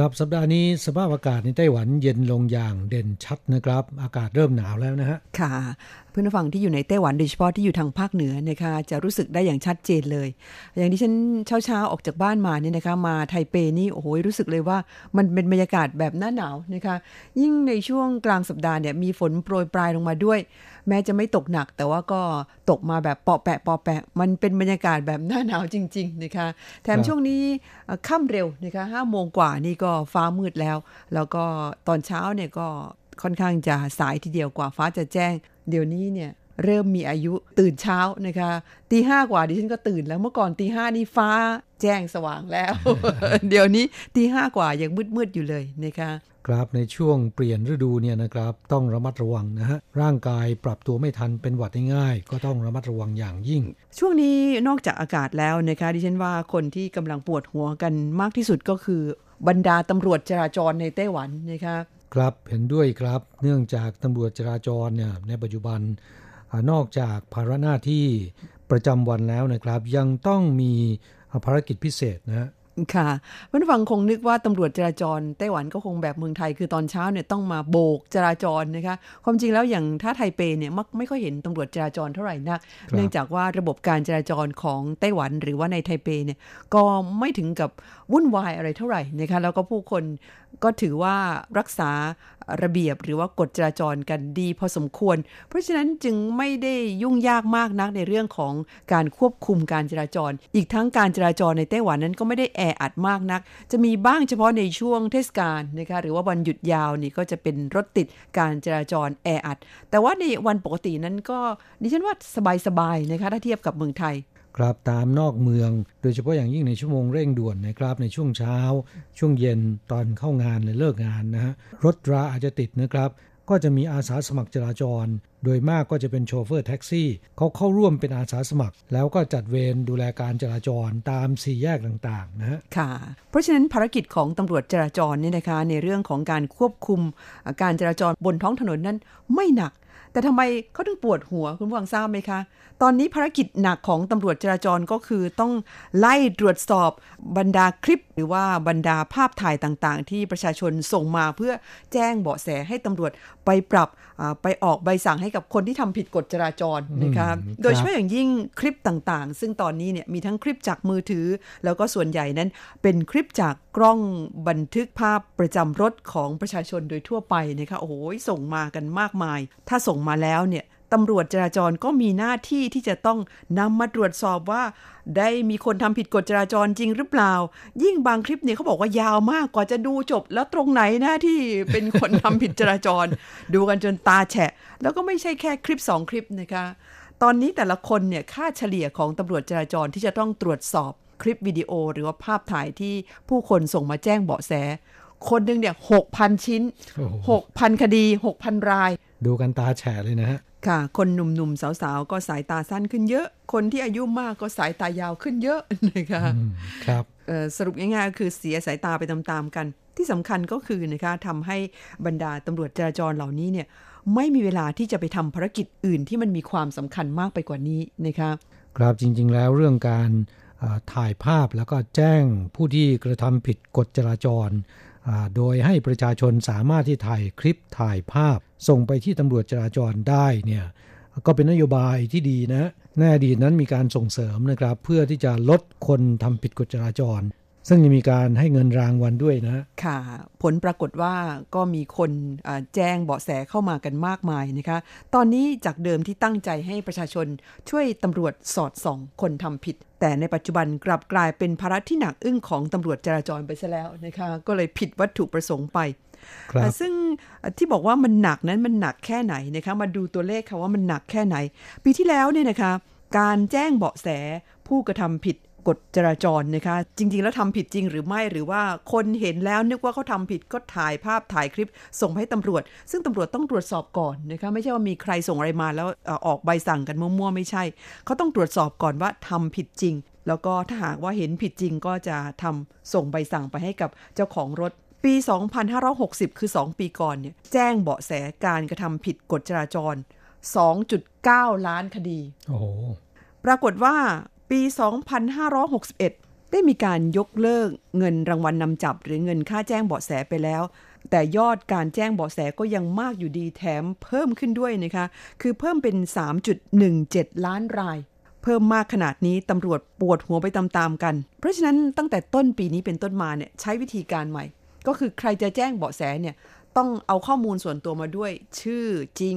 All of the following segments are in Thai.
ครับสัปดาห์นี้สภาพอากาศในไต้หวันเย็นลงอย่างเด่นชัดนะครับ อากาศเริ่มหนาวแล้วนะฮะค่ะเพื่อนฟังที่อยู่ในไต้หวันโดยเฉพาะที่อยู่ทางภาคเหนือนะคะจะรู้สึกได้อย่างชัดเจนเลย อย่างที่ฉันเช้าๆออกจากบ้านมาเนี่ยนะคะมาไทเปนี่โอ้โหรู้สึกเลยว่ามันเป็นบรรยากาศแบบหน้าหนาวนะคะ ยิ่งในช่วงกลางสัปดาห์เนี่ยมีฝนโปรยปลายลงมาด้วย แม้จะไม่ตกหนัก แต่ว่าก็ตกมาแบบเปาะแปะเปาะแปะ มันเป็นบรรยากาศแบบหน้าหนาวจริง ๆ นะคะ แถมช่วงนี้ค่ำเร็วนะคะห้าโมงกว่านี่ก็ฟ้ามืดแล้ว แล้วก็ตอนเช้าเนี่ยก็ค่อนข้างจะสายทีเดียวกว่าฟ้าจะแจ้ง เดี๋ยวนี้เนี่ย เริ่มมีอายุตื่นเช้านะคะตีห้ากว่าดิฉันก็ตื่นแล้วเมื่อก่อนตีห้านี่ฟ้าแจ้งสว่างแล้ว เดี๋ยวนี้ตีห้ากว่ายังมืดๆอยู่เลยนะคะครับในช่วงเปลี่ยนฤดูเนี่ยนะครับต้องระมัดระวังนะฮะร่างกายปรับตัวไม่ทันเป็นหวัดง่ายๆก็ต้องระมัดระวังอย่างยิ่ง ช่วงนี้นอกจากอากาศแล้วนะคะดิฉันว่าคนที่กำลังปวดหัวกันมากที่สุดก็คือบรรดาตำรวจจราจรในไต้หวันนะคะครับเห็นด้วยครับ เนื่องจากตำรวจจราจรเนี่ยในปัจจุบัน นอกจากภาระหน้าที่ประจำวันแล้วนะครับ ยังต้องมีภารกิจพิเศษนะค่ะผู้ฟังคงนึกว่าตำรวจจราจรไต้หวันก็คงแบบเมืองไทยคือตอนเช้าเนี่ยต้องมาโบกจราจรนะคะความจริงแล้วอย่างถ้าไทเปเนี่ยมักไม่ค่อยเห็นตำรวจจราจรเท่าไหร่นัก เนื่องจากว่าระบบการจราจรของไต้หวันหรือว่าในไทเปเนี่ยก็ไม่ถึงกับวุ่นวายอะไรเท่าไหร่นะคะแล้วก็ผู้คนก็ถือว่ารักษา ระเบียบหรือว่ากฎจราจรกันดีพอสมควร เพราะฉะนั้นจึงไม่ได้ยุ่งยากมากนักในเรื่องของการควบคุมการจราจร อีกทั้งการจราจรในไต้หวันนั้นก็ไม่ได้แออัดมากนัก จะมีบ้างเฉพาะในช่วงเทศกาลนะคะหรือว่าวันหยุดยาวนี่ก็จะเป็นรถติดการจราจรแออัด แต่ว่าในวันปกตินั้นก็ดิฉันว่าสบายๆนะคะถ้าเทียบกับเมืองไทย ครับตามนอกเมือง โดยเฉพาะอย่างยิ่งในชั่วโมงเร่งด่วนนะครับในช่วงเช้า ช่วงเย็นตอนเข้างานหรือเลิกงานนะฮะรถราอาจจะติดนะครับก็จะมีอาสาสมัครจราจร โดยมากก็จะเป็นโชเฟอร์แท็กซี่ เขาเข้าร่วมเป็นอาสาสมัคร แล้วก็จัดเวรดูแลการจราจรตามสี่แยกต่างๆนะฮะ ค่ะ เพราะฉะนั้นภารกิจของตำรวจจราจรเนี่ยนะคะในเรื่องของการควบคุมการจราจรบนท้องถนนนั้นไม่หนัก แต่ทำไมเขาถึงปวดหัวคุณผู้ฟังทราบไหมคะ ตอนนี้ภารกิจหนักของตำรวจจราจรก็คือต้องไล่ตรวจสอบบรรดาคลิป หรือว่าบรรดาภาพถ่ายต่างๆ ที่ประชาชนส่งมาเพื่อแจ้งเบาะแสให้ตำรวจไปปรับไปออกใบสั่งให้กับคนที่ทำผิดกฎจราจรนะคะโดยเฉพาะอย่างยิ่งคลิปต่างๆ ซึ่งตอนนี้เนี่ยมีทั้งคลิปจากมือถือ แล้วก็ส่วนใหญ่นั้นเป็นคลิปจากกล้องบันทึกภาพประจำรถของประชาชนโดยทั่วไปนะคะโอ้โหส่งมากันมากมาย ถ้าส่งมาแล้วเนี่ยตำรวจจราจรก็มีหน้าที่ที่จะต้องนำมาตรวจสอบว่า ได้มีคนทำผิดกฎจราจรจริงหรือเปล่า ยิ่งบางคลิปเนี่ยเขาบอกว่ายาวมากกว่าจะดูจบ แล้วตรงไหนนะที่เป็นคนทำผิดจราจร ดูกันจนตาแฉะ แล้วก็ไม่ใช่แค่คลิปสองคลิปนะคะ ตอนนี้แต่ละคนเนี่ยค่าเฉลี่ยของตำรวจจราจรที่จะต้องตรวจสอบ คลิปวิดีโอหรือว่าภาพถ่ายที่ผู้คนส่งมาแจ้งเบาะแส คนหนึ่งเนี่ยหกพันชิ้นหกพันคดีหกพันราย ดูกันตาแฉะเลยนะฮะค่ะ คนหนุ่มๆ สาวๆ ก็สายตาสั้นขึ้นเยอะ คนที่อายุมากก็สายตายาวขึ้นเยอะนะคะครับสรุปง่ายๆคือเสียสายตาไปตามๆกัน ที่สำคัญก็คือนะคะทำให้บรรดาตำรวจจราจรเหล่านี้เนี่ยไม่มีเวลาที่จะไปทำภารกิจอื่นที่มันมีความสำคัญมากไปกว่านี้นะคะครับจริงๆแล้วเรื่องการ ถ่ายภาพแล้วก็แจ้งผู้ที่กระทำผิดกฎจราจร โดยให้ประชาชนสามารถที่ถ่ายคลิปถ่ายภาพ ส่งไปที่ตำรวจจราจรได้เนี่ยก็เป็นนโยบายที่ดีนะแน่ดีนั้นมีการส่งเสริมนะครับ เพื่อที่จะลดคนทำผิดกฎจราจร ซึ่งยังมีการให้เงินรางวัลด้วยนะค่ะ ผลปรากฏว่าก็มีคนแจ้งเบาะแสเข้ามากันมากมายนะคะ ตอนนี้จากเดิมที่ตั้งใจให้ประชาชนช่วยตำรวจสอดส่องคนทำผิด แต่ในปัจจุบันกลับกลายเป็นภาระที่หนักอึ้งของตำรวจจราจรไปซะแล้วนะคะ ก็เลยผิดวัตถุประสงค์ไปซึ่งที่บอกว่ามันหนักนั้นมันหนักแค่ไหนนะคะมาดูตัวเลขค่ะว่ามันหนักแค่ไหน ปีที่แล้วเนี่ยนะคะการแจ้งเบาะแสผู้กระทำผิด กฎจราจรนะคะ จริง ๆ แล้วทำผิดจริงหรือไม่หรือว่าคนเห็นแล้วนึกว่าเขาทำผิดก็ถ่ายภาพถ่ายคลิป ส่งให้ตำรวจ ซึ่งตำรวจต้องตรวจสอบก่อนนะคะไม่ใช่ว่ามีใครส่งอะไรมาแล้วออกใบสั่งกันมั่วๆไม่ใช่เขาต้องตรวจสอบก่อนว่าทำผิดจริง แล้วก็ถ้าหากว่าเห็นผิดจริงก็จะทำส่งใบสั่งไปให้กับเจ้าของรถปี 2560 คือ 2 ปีก่อนเนี่ยแจ้งเบาะแสการกระทำผิดกฎจราจร 2.9 ล้านคดี โอ้ปรากฏว่า ปี 2561 ได้มีการยกเลิกเงินรางวัลนนำจับหรือเงินค่าแจ้งเบาะแสไปแล้ว แต่ยอดการแจ้งเบาะแสก็ยังมากอยู่ดีแถมเพิ่มขึ้นด้วยนะคะ คือเพิ่มเป็น 3.17 ล้านราย เพิ่มมากขนาดนี้ตำรวจปวดหัวไปตามๆกัน เพราะฉะนั้นตั้งแต่ต้นปีนี้เป็นต้นมาเนี่ยใช้วิธีการใหม่ ก็คือใครจะแจ้งเบาะแสเนี่ยต้องเอาข้อมูลส่วนตัวมาด้วย ชื่อจริง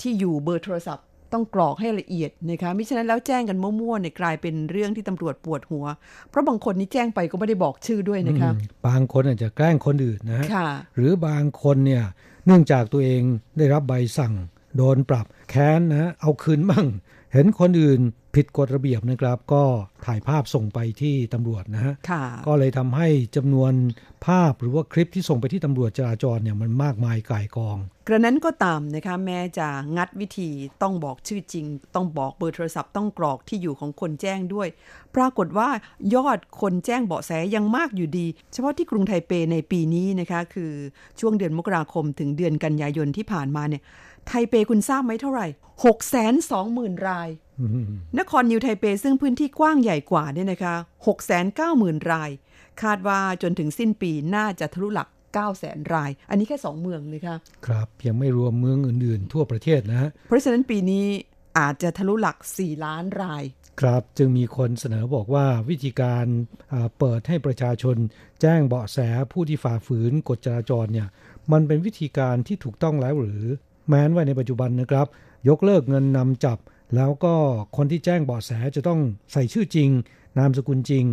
ที่อยู่เบอร์โทรศัพท์ ต้องกรอกให้ละเอียดนะคะมิฉะนั้นแล้วแจ้งกันมั่วๆเนี่ยกลายเป็นเรื่องที่ตำรวจปวดหัว เพราะบางคนนี่แจ้งไปก็ไม่ได้บอกชื่อด้วยนะคะบางคนอาจจะแกล้งคนอื่นนะะหรือบางคนเนี่ยเนื่องจากตัวเองได้รับใบสั่ง โดนปรับแค้นนะเอาคืนมั่ง เห็นคนอื่น ผิดกฎระเบียบนะครับ ก็ถ่ายภาพส่งไปที่ตำรวจนะฮะก็เลยทำให้จำนวนภาพหรือว่าคลิปที่ส่งไปที่ตำรวจจราจรเนี่ยมันมากมายก่ายกอง กระนั้นก็ตามนะคะแม้จะงัดวิธีต้องบอกชื่อจริง ต้องบอกเบอร์โทรศัพท์ต้องกรอกที่อยู่ของคนแจ้งด้วย ปรากฏว่ายอดคนแจ้งเบาะแสยังมากอยู่ดี เฉพาะที่กรุงไทเปในปีนี้นะคะ คือช่วงเดือนมกราคมถึงเดือนกันยายนที่ผ่านมาเนี่ย ไทเปคุณทราบไหมเท่าไหร่หกแสนสองหมื่นราย นครนิวไทเปซึ่งพื้นที่กว้างใหญ่กว่าเนี่ยนะคะ6 9 0 0 0 0ราย คาดว่าจนถึงสิ้นปีน่าจะทะลุหลัก9 0 0 0 0 0ราย อันนี้แค่ 2 เมืองเลยค่ะครับ ยังไม่รวมเมืองอื่นๆ ทั่วประเทศนะฮะเพราะฉะนั้นปีนี้อาจจะทะลุหลัก 4 ล้านราย ครับจึงมีคนเสนอบอกว่าวิธีการเปิดให้ประชาชน แจ้งเบาะแสผู้ที่ฝ่าฝืนกฎจราจรเนี่ย มันเป็นวิธีการที่ถูกต้องแล้วหรือ แม้ว่าในปัจจุบันนะครับ ยกเลิกเงินนำจับ แล้วก็คนที่แจ้งเบาะแสจะต้องใส่ชื่อจริง นามสกุลจริง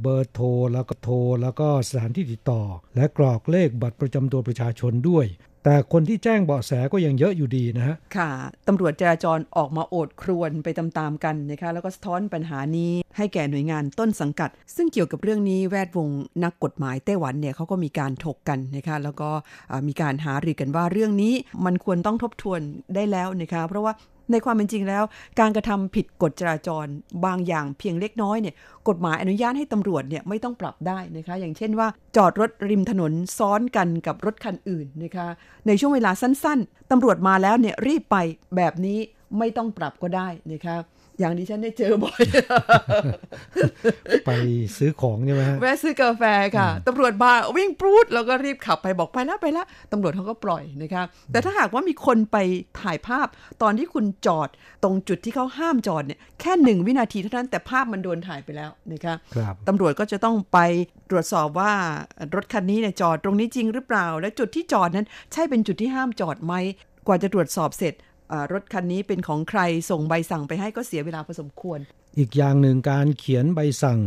เบอร์โทรแล้วก็โทร แล้วก็สถานที่ติดต่อ และกรอกเลขบัตรประจำตัวประชาชนด้วย แต่คนที่แจ้งเบาะแสก็ยังเยอะอยู่ดีนะฮะ ค่ะ ตำรวจจราจรออกมาโอดครวนไปตามๆกันนะคะ แล้วก็สะท้อนปัญหานี้ให้แก่หน่วยงานต้นสังกัด ซึ่งเกี่ยวกับเรื่องนี้แวดวงนักกฎหมายไต้หวันเนี่ยเขาก็มีการถกกันนะคะ แล้วก็มีการหารือกันว่าเรื่องนี้มันควรต้องทบทวนได้แล้วนะคะ เพราะว่า ในความเป็นจริงแล้ว การกระทำผิดกฎจราจรบางอย่างเพียงเล็กน้อยเนี่ยกฎหมายอนุญาตให้ตำรวจเนี่ยไม่ต้องปรับได้นะคะ อย่างเช่นว่า จอดรถริมถนนซ้อนกันกับรถคันอื่นนะคะ ในช่วงเวลาสั้นๆตำรวจมาแล้วเนี่ยรีบไปแบบนี้ไม่ต้องปรับก็ได้นะคะ อย่างนี้ฉันได้เจอบ่อย ไปซื้อของใช่ไหมแวะซื้อกาแฟค่ะตำรวจมาวิ่งปรูดแล้วก็รีบขับไปบอกไปแล้วไปแล้วตำรวจเขาก็ปล่อยนะคะแต่ถ้าหากว่ามีคนไปถ่ายภาพตอนที่คุณจอดตรงจุดที่เขาห้ามจอดเนี่ยแค่หนึ่งวินาทีเท่านั้นแต่ภาพมันโดนถ่ายไปแล้วนะคะตำรวจก็จะต้องไปตรวจสอบว่ารถคันนี้เนี่ยจอดตรงนี้จริงหรือเปล่า และจุดที่จอดนั้น ใช่เป็นจุดที่ห้ามจอดไหมกว่าจะตรวจสอบเสร็จ รถคันนี้เป็นของใครส่งใบสั่งไปให้ก็เสียเวลาพอสมควร อีกอย่างหนึ่งการเขียนใบสั่ง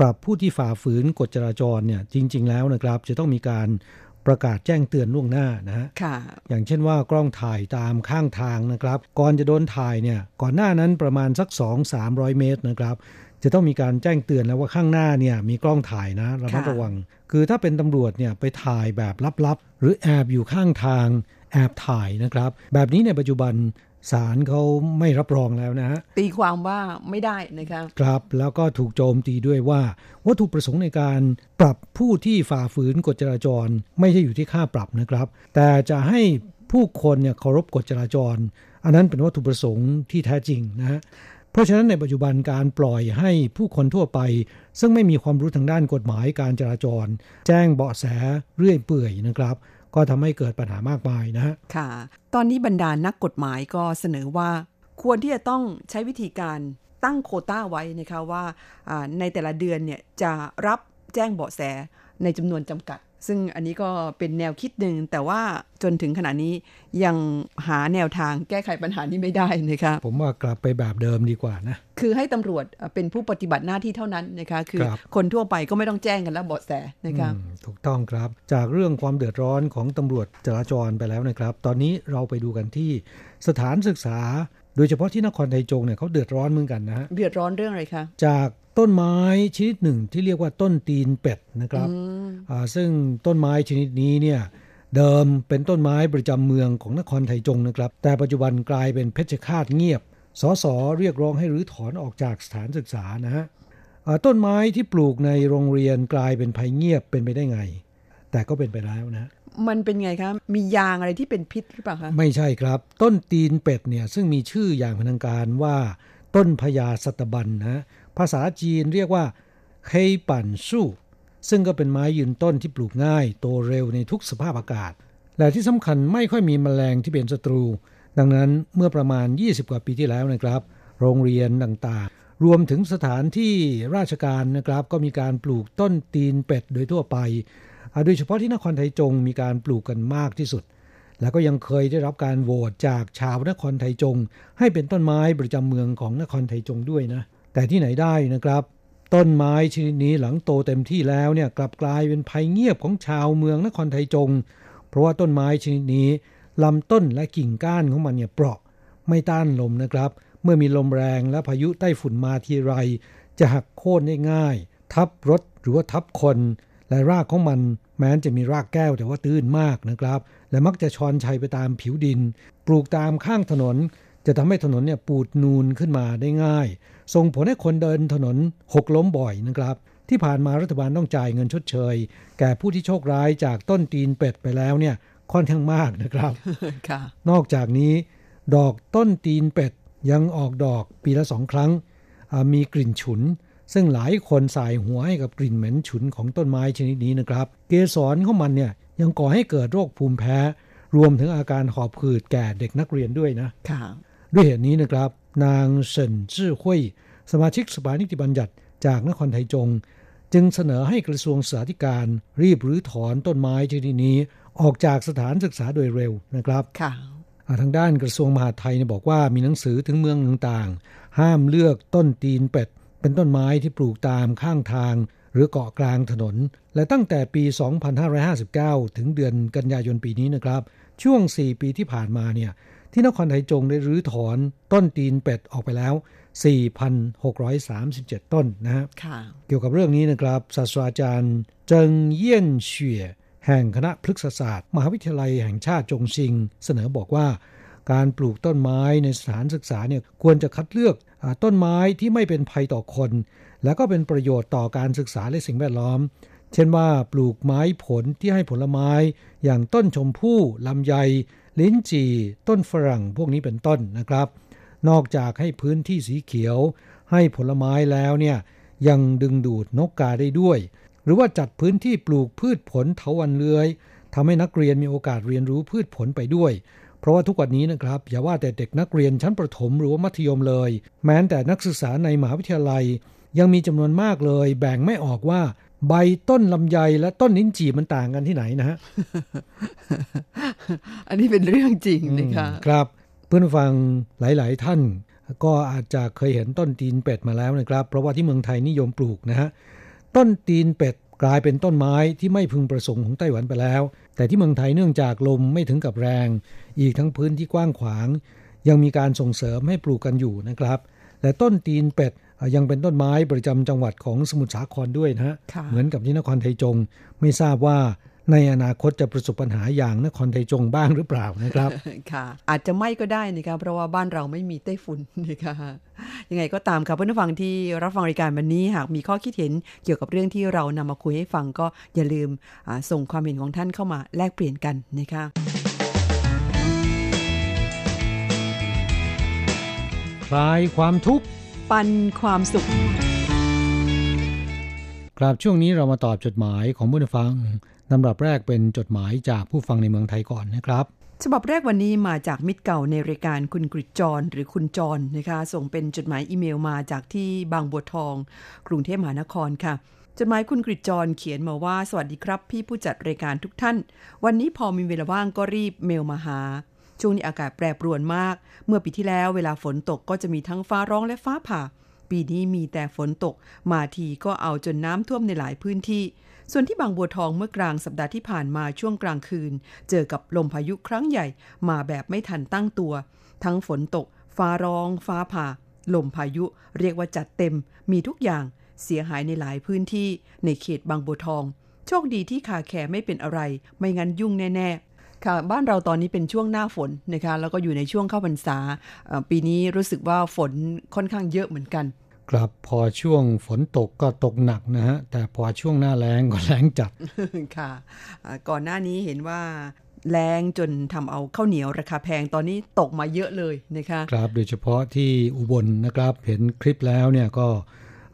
ปรับผู้ที่ฝ่าฝืนกฎจราจรเนี่ยจริง ๆ แล้วนะครับ จะต้องมีการประกาศแจ้งเตือนล่วงหน้านะฮะอย่างเช่นว่ากล้องถ่ายตามข้างทางนะครับ ก่อนจะโดนถ่ายเนี่ย ก่อนหน้านั้นประมาณสัก 2-300 เมตรนะครับ จะต้องมีการแจ้งเตือนแล้วว่าข้างหน้าเนี่ยมีกล้องถ่ายนะระมัดระวัง คือถ้าเป็นตำรวจเนี่ยไปถ่ายแบบลับๆ หรือแอบอยู่ข้างทาง แอบถ่ายนะครับ แบบนี้ในปัจจุบันศาลเขาไม่รับรองแล้วนะฮะตีความว่าไม่ได้นะครับครับแล้วก็ถูกโจมตีด้วยว่า วัตถุประสงค์ในการปรับผู้ที่ฝ่าฝืนกฎจราจร ไม่ใช่อยู่ที่ค่าปรับนะครับ แต่จะให้ผู้คนเนี่ยเคารพกฎจราจร อันนั้นเป็นวัตถุประสงค์ที่แท้จริงนะฮะเพราะฉะนั้นในปัจจุบันการปล่อยให้ผู้คนทั่วไป ซึ่งไม่มีความรู้ทางด้านกฎหมายการจราจร แจ้งเบาะแสเรื่อยเปื่อยนะครับ ก็ทำให้เกิดปัญหามากมายนะฮะค่ะ ตอนนี้บรรดานักกฎหมายก็เสนอว่า ควรที่จะต้องใช้วิธีการตั้งโคต้าไว้นะคะว่าในแต่ละเดือนเนี่ยจะรับแจ้งเบาะแสในจำนวนจำกัด ซึ่งอันนี้ก็เป็นแนวคิดหนึ่งแต่ว่าจนถึงขณะนี้ยังหาแนวทางแก้ไขปัญหานี้ไม่ได้นะคะผมว่ากลับไปแบบเดิมดีกว่านะ คือให้ตำรวจเป็นผู้ปฏิบัติหน้าที่เท่านั้นนะคะคือคคนทั่วไปก็ไม่ต้องแจ้งกันแล้วเบาะแสนะคะถูกต้องครับ จากเรื่องความเดือดร้อนของตำรวจจราจรไปแล้วนะครับ ตอนนี้เราไปดูกันที่สถานศึกษา โดยเฉพาะที่นครไทยจงเนี่ยเขาเดือดร้อนเหมือนกันนะฮะเดือดร้อนเรื่องอะไรคะจากต้นไม้ชนิดหนึ่งที่เรียกว่าต้นตีนเป็ดนะครับซึ่งต้นไม้ชนิดนี้เนี่ยเดิมเป็นต้นไม้ประจำเมืองของนครไทยจงนะครับ แต่ปัจจุบันกลายเป็นเพชฌฆาตเงียบสสเรียกร้องให้รื้อถอนออกจากสถานศึกษานะฮะต้นไม้ที่ปลูกในโรงเรียนกลายเป็นภัยเงียบเป็นไปได้ไง แต่ก็เป็นไปแล้วนะ มันเป็นไงครับมียางอะไรที่เป็นพิษหรือเปล่าคะไม่ใช่ครับ ต้นตีนเป็ดเนี่ยซึ่งมีชื่ออย่างพนังการว่า ต้นพญาสัตบันนะภาษาจีนเรียกว่าเฮปั่นสู้ซึ่งก็เป็นไม้ยืนต้นที่ปลูกง่าย โตเร็วในทุกสภาพอากาศ และที่สำคัญไม่ค่อยมีมแมลงที่เป็นศัตรู ดังนั้นเมื่อประมาณ 20 กว่าปีที่แล้วนะครับ โรงเรียนต่างๆ รวมถึงสถานที่ราชการนะครับ ก็มีการปลูกต้นตีนเป็ดโดยทั่วไป โดยเฉพาะที่นครไทยจงมีการปลูกกันมากที่สุด แล้วก็ยังเคยได้รับการโหวตจากชาวนครไทยจง ให้เป็นต้นไม้ประจำเมืองของนครไทยจงด้วยนะ แต่ที่ไหนได้นะครับ ต้นไม้ชนิดนี้หลังโตเต็มที่แล้วเนี่ยกลับกลายเป็นภัยเงียบของชาวเมืองนครไทยจง เพราะว่าต้นไม้ชนิดนี้ลำต้นและกิ่งก้านของมันเนี่ยเปราะไม่ต้านลมนะครับ เมื่อมีลมแรงและพายุใต้ฝุ่นมาทีไร จะหักโค่นได้ง่าย ทับรถหรือว่าทับคน และรากของมันแม้จะมีรากแก้วแต่ว่าตื้นมากนะครับ และมักจะชอนชัยไปตามผิวดิน ปลูกตามข้างถนน จะทำให้ถนนเนี่ยปูดนูนขึ้นมาได้ง่าย ส่งผลให้คนเดินถนนหกล้มบ่อยนะครับ ที่ผ่านมารัฐบาลต้องจ่ายเงินชดเชย แก่ผู้ที่โชคร้ายจากต้นตีนเป็ดไปแล้วเนี่ยค่อนข้างมากนะครับนอกจากนี้ ดอกต้นตีนเป็ดยังออกดอกปีละสองครั้งมีกลิ่นฉุน ซึ่งหลายคนสายหัวให้กับกลิ่นเหม็นฉุนของต้นไม้ชนิดนี้นะครับ เกสรของมันเนี่ยยังก่อให้เกิดโรคภูมิแพ้ รวมถึงอาการหอบหืดแก่เด็กนักเรียนด้วยนะด้วยเหตุนี้นะครับ นางเฉินจื้อหุยสมาชิกสภานิติบัญญัติจากนครไทจง จึงเสนอให้กระทรวงสาธการ รีบรื้อถอนต้นไม้ชนิดนี้ ออกจากสถานศึกษาโดยเร็วนะครับค่ะทางด้านกระทรวงมหาดไทยบอกว่ามีหนังสือถึงเมืองต่างๆ ห้ามเลือกต้นตีนเป็ด เป็นต้นไม้ที่ปลูกตามข้างทาง หรือเกาะกลางถนน และตั้งแต่ปี 2559 ถึงเดือนกันยายนปีนี้นะครับ ช่วง 4 ปีที่ผ่านมาเนี่ยที่นครไทจงได้รื้อถอนต้นตีนเป็ดออกไปแล้ว 4,637 ต้นนะฮะเกี่ยวกับเรื่องนี้นะครับศาสตราจารย์เจิงเยี่ยนเฉียแห่งคณะพฤกษศาสตร์ มหาวิทยาลัยแห่งชาติจงซิง เสนอบอกว่า การปลูกต้นไม้ในสถานศึกษาเนี่ยควรจะคัดเลือก ต้นไม้ที่ไม่เป็นภัยต่อคน และก็เป็นประโยชน์ต่อการศึกษาและสิ่งแวดล้อม เช่นว่าปลูกไม้ผลที่ให้ผลไม้อย่างต้นชมพู่ลำไย ลิ้นจี่ ต้นฝรั่งพวกนี้เป็นต้นนะครับ นอกจากให้พื้นที่สีเขียว ให้ผลไม้แล้วเนี่ยยังดึงดูดนกกาได้ด้วย หรือว่าจัดพื้นที่ปลูกพืชผลเถาวันเลื้อยทำให้นักเรียนมีโอกาสเรียนรู้พืชผลไปด้วย เพราะว่าทุกวันนี้นะครับ อย่าว่าแต่เด็กนักเรียนชั้นประถมหรือว่ามัธยมเลย แม้แต่นักศึกษาในมหาวิทยาลัย ยังมีจำนวนมากเลย แบ่งไม่ออกว่า ใบต้นลำไยและต้นนิ้นจีมันต่างกันที่ไหนนะฮะอันนี้เป็นเรื่องจริงนะคะครับ เพื่อนฟังหลาย ๆ ท่าน ก็อาจจะเคยเห็นต้นตีนเป็ดมาแล้วนะครับ เพราะว่าที่เมืองไทยนิยมปลูกนะฮะต้นตีนเป็ด กลายเป็นต้นไม้ที่ไม่พึงประสงค์ของไต้หวันไปแล้ว แต่ที่เมืองไทยเนื่องจากลมไม่ถึงกับแรง อีกทั้งพื้นที่กว้างขวาง ยังมีการส่งเสริมให้ปลูกกันอยู่นะครับ และต้นตีนเป็ดยังเป็นต้นไม้ประจำจังหวัดของสมุทรสาครด้วยนะฮะ เหมือนกับที่นครไทยจง ไม่ทราบว่า ในอนาคตจะประสบปัญหาอย่างนครไทยจงบ้างหรือเปล่านะครับ ค่ะ อาจจะไม่ก็ได้นะครับเพราะว่าบ้านเราไม่มีไต้ฝุ่นนะคะยังไงก็ตามครับเพื่อนฟังที่รับฟังรายการวันนี้หากมีข้อคิดเห็นเกี่ยวกับเรื่องที่เรานำมาคุยให้ฟังก็อย่าลืมส่งความเห็นของท่านเข้ามาแลกเปลี่ยนกันนะคะคลายความทุกข์ปันความสุข ครับช่วงนี้เรามาตอบจดหมายของผู้ฟังลำดับแรกเป็นจดหมายจากผู้ฟังในเมืองไทยก่อนนะครับ ฉบับแรกวันนี้มาจากมิตรเก่าในรายการคุณกริจรหรือคุณจรนะคะ ส่งเป็นจดหมายอีเมลมาจากที่บางบัวทอง กรุงเทพมหานครค่ะจดหมายคุณกริจรเขียนมาว่าสวัสดีครับ พี่ผู้จัดรายการทุกท่าน วันนี้พอมีเวลาว่างก็รีบเมลมาหาช่วงนี้อากาศแปรปรวนมาก เมื่อปีที่แล้วเวลาฝนตกก็จะมีทั้งฟ้าร้องและฟ้าผ่า ปีนี้มีแต่ฝนตก มาทีก็เอาจนน้ำท่วมในหลายพื้นที่ ส่วนที่บางบัวทองเมื่อกลางสัปดาห์ที่ผ่านมาช่วงกลางคืน เจอกับลมพายุครั้งใหญ่ มาแบบไม่ทันตั้งตัว ทั้งฝนตก ฟ้าร้อง ฟ้าผ่า ลมพายุ เรียกว่าจัดเต็ม มีทุกอย่าง เสียหายในหลายพื้นที่ ในเขตบางบัวทอง โชคดีที่ขาแคร์ไม่เป็นอะไร ไม่งั้นยุ่งแน่ๆ ค่ะบ้านเราตอนนี้เป็นช่วงหน้าฝนนะคะแล้วก็อยู่ในช่วงเข้าพรรษาเอ่อปีนี้รู้สึกว่าฝนค่อนข้างเยอะเหมือนกัน ครับพอช่วงฝนตกก็ตกหนักนะฮะแต่พอช่วงหน้าแล้งก็แล้งจัดค่ะอ่าก่อนหน้านี้เห็นว่าแรงจนทำเอาข้าวเหนียวราคาแพงตอนนี้ตกมาเยอะเลยนะคะครับโดยเฉพาะที่อุบลนะครับ เห็นคลิปแล้วเนี่ยก็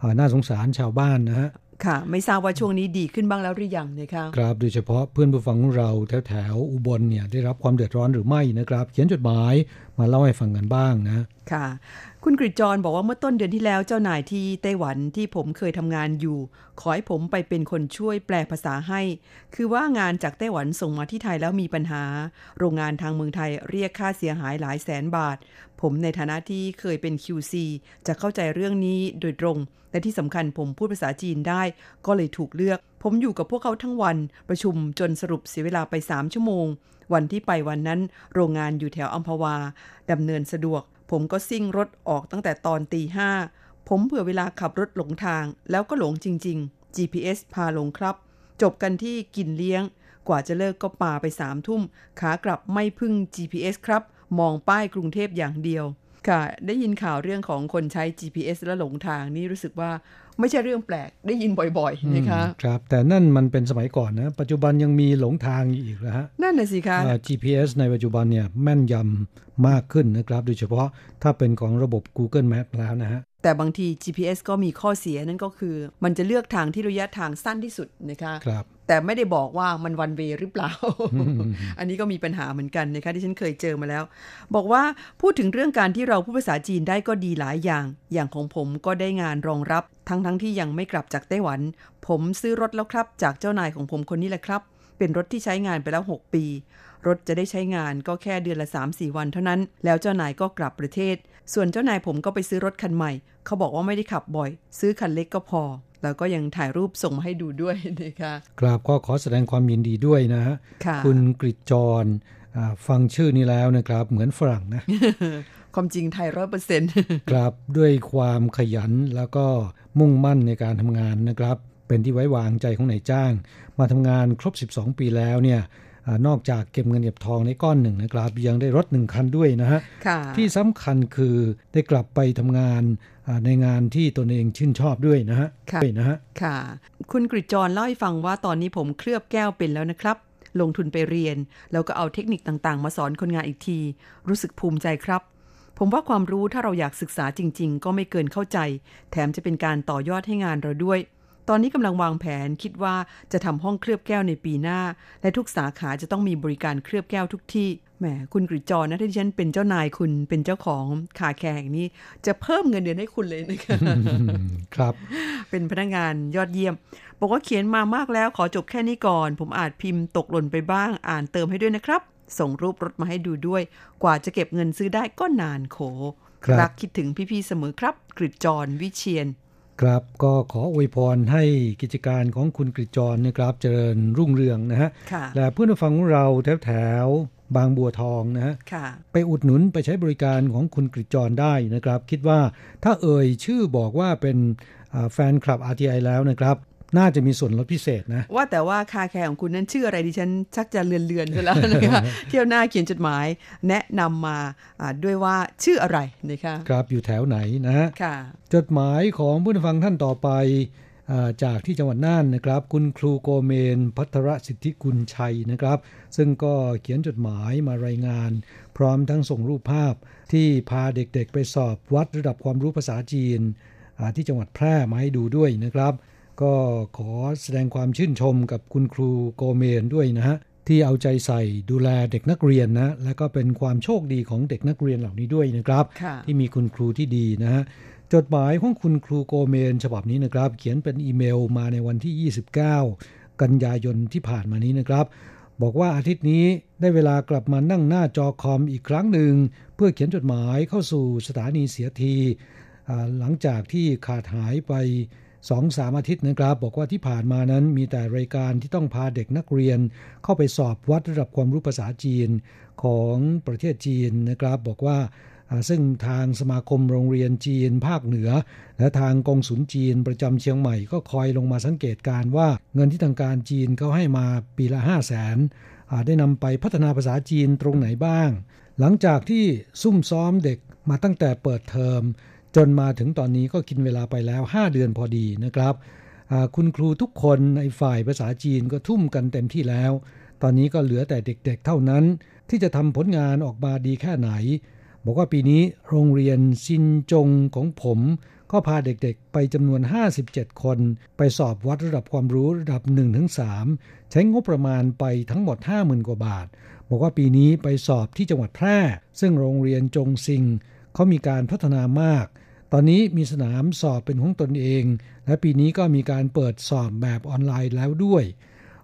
อ่าน่าสงสารชาวบ้านนะฮะ ค่ะ ไม่ทราบว่าช่วงนี้ดีขึ้นบ้างแล้วหรือยังนะคะครับโดยเฉพาะเพื่อนผู้ฟังของเราแถวแถวอุบลเนี่ยได้รับความเดือดร้อนหรือไม่นะครับ เขียนจดหมายมาเล่าให้ฟังกันบ้างนะ ค่ะ คุณกริจรบอกว่าเมื่อต้นเดือนที่แล้วเจ้านายที่ไต้หวันที่ผมเคยทำงานอยู่ ขอให้ผมไปเป็นคนช่วยแปลภาษาให้ คือว่างานจากไต้หวันส่งมาที่ไทยแล้วมีปัญหา โรงงานทางเมืองไทยเรียกค่าเสียหายหลายแสนบาท ผมในฐานะที่เคยเป็น QC จะเข้าใจเรื่องนี้โดยตรง และที่สำคัญผมพูดภาษาจีนได้ ก็เลยถูกเลือก ผมอยู่กับพวกเขาทั้งวัน ประชุมจนสรุปเสียเวลาไป3ชั่วโมงวันที่ไปวันนั้นโรงงานอยู่แถวอัมพวาดำเนินสะดวก ผมก็ซิ่งรถออกตั้งแต่ตอนตีห้าผมเผื่อเวลาขับรถหลงทาง แล้วก็หลงจริง ๆ GPS พาหลงครับ จบกันที่กินเลี้ยง กว่าจะเลิกก็ป่าไปสามทุ่ม ขากลับไม่พึ่ง GPS ครับ มองป้ายกรุงเทพอย่างเดียว ค่ะ ได้ยินข่าวเรื่องของคนใช้ GPS และหลงทางนี่รู้สึกว่า ไม่ใช่เรื่องแปลกได้ยินบ่อยๆนะคะครับ แต่นั่นมันเป็นสมัยก่อนนะ ปัจจุบันยังมีหลงทางอยู่อีกนะฮะ นั่นน่ะสิคะอ่า GPS ในปัจจุบันเนี่ยแม่นยำมากขึ้นนะครับ โดยเฉพาะถ้าเป็นของระบบ Google Map แล้วนะฮะ แต่บางที GPS ก็มีข้อเสียนั่นก็คือ มันจะเลือกทางที่ระยะทางสั้นที่สุดนะคะครับ แต่ไม่ได้บอกว่ามันวันเวหรือเปล่า อันนี้ก็มีปัญหาเหมือนกันนะคะที่ฉันเคยเจอมาแล้ว บอกว่าพูดถึงเรื่องการที่เราพูดภาษาจีนได้ก็ดีหลายอย่าง อย่างของผมก็ได้งานรองรับ ทั้งทั้งที่ยังไม่กลับจากไต้หวัน ผมซื้อรถแล้วครับ จากเจ้านายของผมคนนี้แหละครับ เป็นรถที่ใช้งานไปแล้ว 6 ปี รถจะได้ใช้งานก็แค่เดือนละ 3-4 วันเท่านั้น แล้วเจ้านายก็กลับประเทศ ส่วนเจ้านายผมก็ไปซื้อรถคันใหม่ เขาบอกว่าไม่ได้ขับบ่อย ซื้อคันเล็กก็พอ แล้วก็ยังถ่ายรูปส่งมาให้ดูด้วยนะคะกราบก็ขอแสดงความยินดีด้วยนะฮะค่ะณกริจจรอ่าฟังชื่อนี้แล้วนะครับ เหมือนฝรั่งนะความจริงไทยร้อยเปอร์เซ็นต์ครับด้วยความขยันแล้วก็มุ่งมั่นในการทำงานนะครับ เป็นที่ไว้วางใจของนายจ้าง มาทำงานครบ 12 ปีแล้วเนี่ย อานอกจากเก็บเงินเก็บทองในก้อนหนึ่งนะครับ ยังได้รถหนึ่งคันด้วยนะฮะค่ะที่สำคัญคือได้กลับไปทำงานอ่าในงานที่ตนเองชื่นชอบด้วยนะฮะค่ะด้วยนะฮะค่ะ คุณกริจจรเล่าให้ฟังว่าตอนนี้ผมเคลือบแก้วเป็นแล้วนะครับ ลงทุนไปเรียน แล้วก็เอาเทคนิคต่างๆ มาสอนคนงานอีกที รู้สึกภูมิใจครับ ผมว่าความรู้ถ้าเราอยากศึกษาจริง ๆ ก็ไม่เกินเข้าใจ แถมจะเป็นการต่อยอดให้งานเราด้วย ตอนนี้กำลังวางแผนคิดว่าจะทำห้องเคลือบแก้วในปีหน้า และทุกสาขาจะต้องมีบริการเคลือบแก้วทุกที่แหมคุณกริจจรนะที่ฉันเป็นเจ้านายคุณเป็นเจ้าของคาแคร์แห่งนี้ จะเพิ่มเงินเดือนให้คุณเลยนะคะครับ เป็นพนักงานยอดเยี่ยม บอกว่าเขียนมามากแล้วขอจบแค่นี้ก่อน ผมอาจพิมพ์ตกหล่นไปบ้าง อ่านเติมให้ด้วยนะครับ ส่งรูปรถมาให้ดูด้วย กว่าจะเก็บเงินซื้อได้ก็นานโขครับรักคิดถึงพี่ๆเสมอครับ กริจจรวิเชียน ครับก็ขออวยพรให้กิจการของคุณกริจจรนะครับเจริญรุ่งเรืองนะฮะค่ะและเพื่อนผู้ฟังของเราแถวแถวๆบางบัวทองนะฮะค่ะไปอุดหนุนไปใช้บริการของคุณกริจจรได้นะครับ คิดว่าถ้าเอ่ยชื่อบอกว่าเป็นอ่าแฟนคลับ RTI แล้วนะครับ น่าจะมีส่วนลดพิเศษนะ ว่าแต่ว่าคาแคร์ของคุณนั้นชื่ออะไรดิฉันชักจะเลือนๆไปแล้วนะคะเที่ยวหน้าเขียนจดหมาย แนะนำมาอ่าด้วยว่าชื่ออะไรนะคะครับอยู่แถวไหนนะฮะค่ะจดหมายของผู้ฟังท่านต่อไปจากที่จังหวัดน่านนะครับ คุณครูโกเมน พัทรสิทธิกุลชัยนะครับ ซึ่งก็เขียนจดหมายมารายงาน พร้อมทั้งส่งรูปภาพที่พาเด็กๆไปสอบวัดระดับความรู้ภาษาจีนที่จังหวัดแพร่มาให้ดูด้วยนะครับ ก็ขอแสดงความชื่นชมกับคุณครูโกเมนด้วยนะฮะที่เอาใจใส่ดูแลเด็กนักเรียนนะและก็เป็นความโชคดีของเด็กนักเรียนเหล่านี้ด้วยนะครับ ที่มีคุณครูที่ดีนะฮะจดหมายของคุณครูโกเมน ฉบับนี้นะครับ เขียนเป็นอีเมลมาในวันที่ 29 กันยายนที่ผ่านมานี้นะครับ บอกว่าอาทิตย์นี้ได้เวลากลับมานั่งหน้าจอคอมอีกครั้งหนึ่ง เพื่อเขียนจดหมายเข้าสู่สถานีเสียที หลังจากที่ขาดหายไป สองสามอาทิตย์นะครับบอกว่าที่ผ่านมานั้นมีแต่รายการที่ต้องพาเด็กนักเรียน เข้าไปสอบวัดระดับความรู้ภาษาจีนของประเทศจีนนะครับ บอกว่าซึ่งทางสมาคมโรงเรียนจีนภาคเหนือ และทางกองสุนจีนประจำเชียงใหม่ก็คอยลงมาสังเกตการว่าเงินที่ทางการจีนเขาให้มาปีละ 5 0 0แสนได้นำไปพัฒนาภาษาจีนตรงไหนบ้าง หลังจากที่ซุ่มซ้อมเด็กมาตั้งแต่เปิดเทอม จนมาถึงตอนนี้ก็กินเวลาไปแล้ว 5 เดือนพอดีนะครับ คุณครูทุกคนในฝ่ายภาษาจีนก็ทุ่มกันเต็มที่แล้ว ตอนนี้ก็เหลือแต่เด็ก ๆ เท่านั้น ที่จะทำผลงานออกมาดีแค่ไหน บอกว่าปีนี้โรงเรียนซินจงของผม ก็พาเด็กๆ ไปจำนวน 57 คน ไปสอบวัดระดับความรู้ระดับ 1-3 ใช้งบประมาณไปทั้งหมด 50,000 กว่าบาท บอกว่าปีนี้ไปสอบที่จังหวัดแพร่ ซึ่งโรงเรียนจงซิงเขามีการพัฒนามาก อนนี้มีสนามสอบเป็นของตนเอง และปีนี้ก็มีการเปิดสอบแบบออนไลน์แล้วด้วย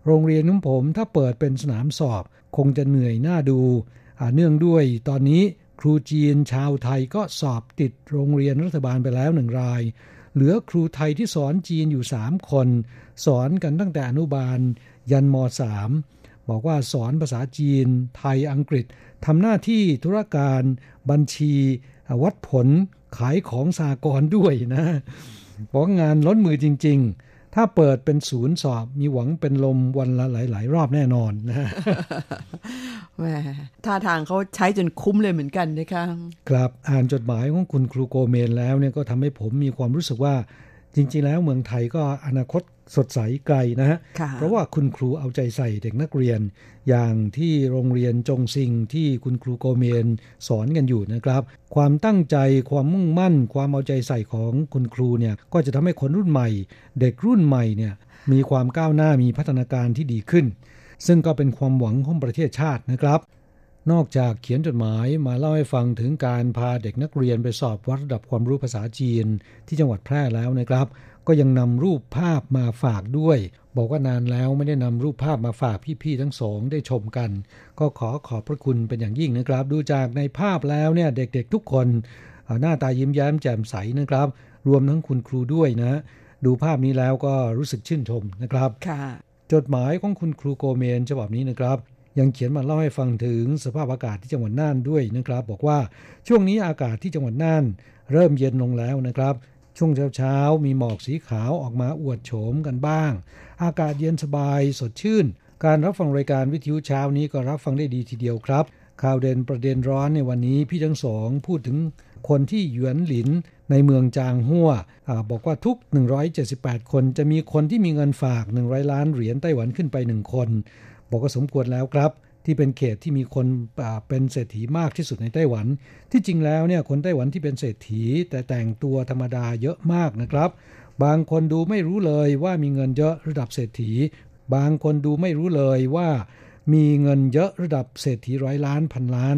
โรงเรียนของผมถ้าเปิดเป็นสนามสอบคงจะเหนื่อยหน้าดู เนื่องด้วยตอนนี้ครูจีนชาวไทยก็สอบติดโรงเรียนรัฐบาลไปแล้วหนึ่งราย เหลือครูไทยที่สอนจีนอยู่สามคน สอนกันตั้งแต่อนุบาล ยันมสามบอกว่าสอนภาษาจีน ไทยอังกฤษทำหน้าที่ธุรการ บัญชี วัดผล ขายของสากรด้วยนะบอกงานล้นมือจริง ๆ ถ้าเปิดเป็นศูนย์สอบมีหวังเป็นลมวันละหลาย ๆ รอบแน่นอนนะแหมท่าทางเขาใช้จนคุ้มเลยเหมือนกันนะคะครับอ่านจดหมายของคุณครูโกเมนแล้วเนี่ยก็ทำให้ผมมีความรู้สึกว่าจริง ๆ แล้วเมืองไทยก็อนาคต สดใสไกลนะฮะ เพราะว่าคุณครูเอาใจใส่เด็กนักเรียน อย่างที่โรงเรียนจงซิงที่คุณครูโกเมนสอนกันอยู่นะครับ ความตั้งใจความมุ่งมั่น ความเอาใจใส่ของคุณครูเนี่ยก็จะทำให้คนรุ่นใหม่ เด็กรุ่นใหม่เนี่ยมีความก้าวหน้ามีพัฒนาการที่ดีขึ้น ซึ่งก็เป็นความหวังของประเทศชาตินะครับ นอกจากเขียนจดหมายมาเล่าให้ฟังถึงการพาเด็กนักเรียนไปสอบวัดระดับความรู้ภาษาจีนที่จังหวัดแพร่แล้วนะครับ ก็ยังนำรูปภาพมาฝากด้วย บอกว่านานแล้วไม่ได้นำรูปภาพมาฝากพี่ๆทั้งสองได้ชมกัน ก็ขอขอบพระคุณเป็นอย่างยิ่งนะครับ ดูจากในภาพแล้วเนี่ยเด็กๆทุกคนหน้าตายิ้มแย้มแจ่มใสนะครับ รวมทั้งคุณครูด้วยนะ ดูภาพนี้แล้วก็รู้สึกชื่นชมนะครับจดหมายของคุณครูโกเมนฉบับนี้นะครับ ยังเขียนมาเล่าให้ฟังถึงสภาพอากาศที่จังหวัดน่านด้วยนะครับ บอกว่าช่วงนี้อากาศที่จังหวัดน่าน เริ่มเย็นลงแล้วนะครับ ช่วงเช้าๆ มีหมอกสีขาวออกมาอวดโฉมกันบ้าง อากาศเย็นสบายสดชื่น การรับฟังรายการวิทยุเช้านี้ก็รับฟังได้ดีทีเดียวครับ ข่าวเด่นประเด็นร้อนในวันนี้พี่ทั้งสองพูดถึงคนที่หยวนหลินในเมืองจางหัวบอกว่าทุก 178 คนจะมีคนที่มีเงินฝาก 100 ล้านเหรียญไต้หวันขึ้นไป 1 คน บอกว่าสมควรแล้วครับ ที่เป็นเขตที่มีคนเป็นเศรษฐีมากที่สุดในไต้หวัน ที่จริงแล้วเนี่ยคนไต้หวันที่เป็นเศรษฐี แต่แต่งตัวธรรมดาเยอะมากนะครับ บางคนดูไม่รู้เลยว่ามีเงินเยอะระดับเศรษฐี บางคนดูไม่รู้เลยว่ามีเงินเยอะระดับเศรษฐีร้อยล้านพันล้าน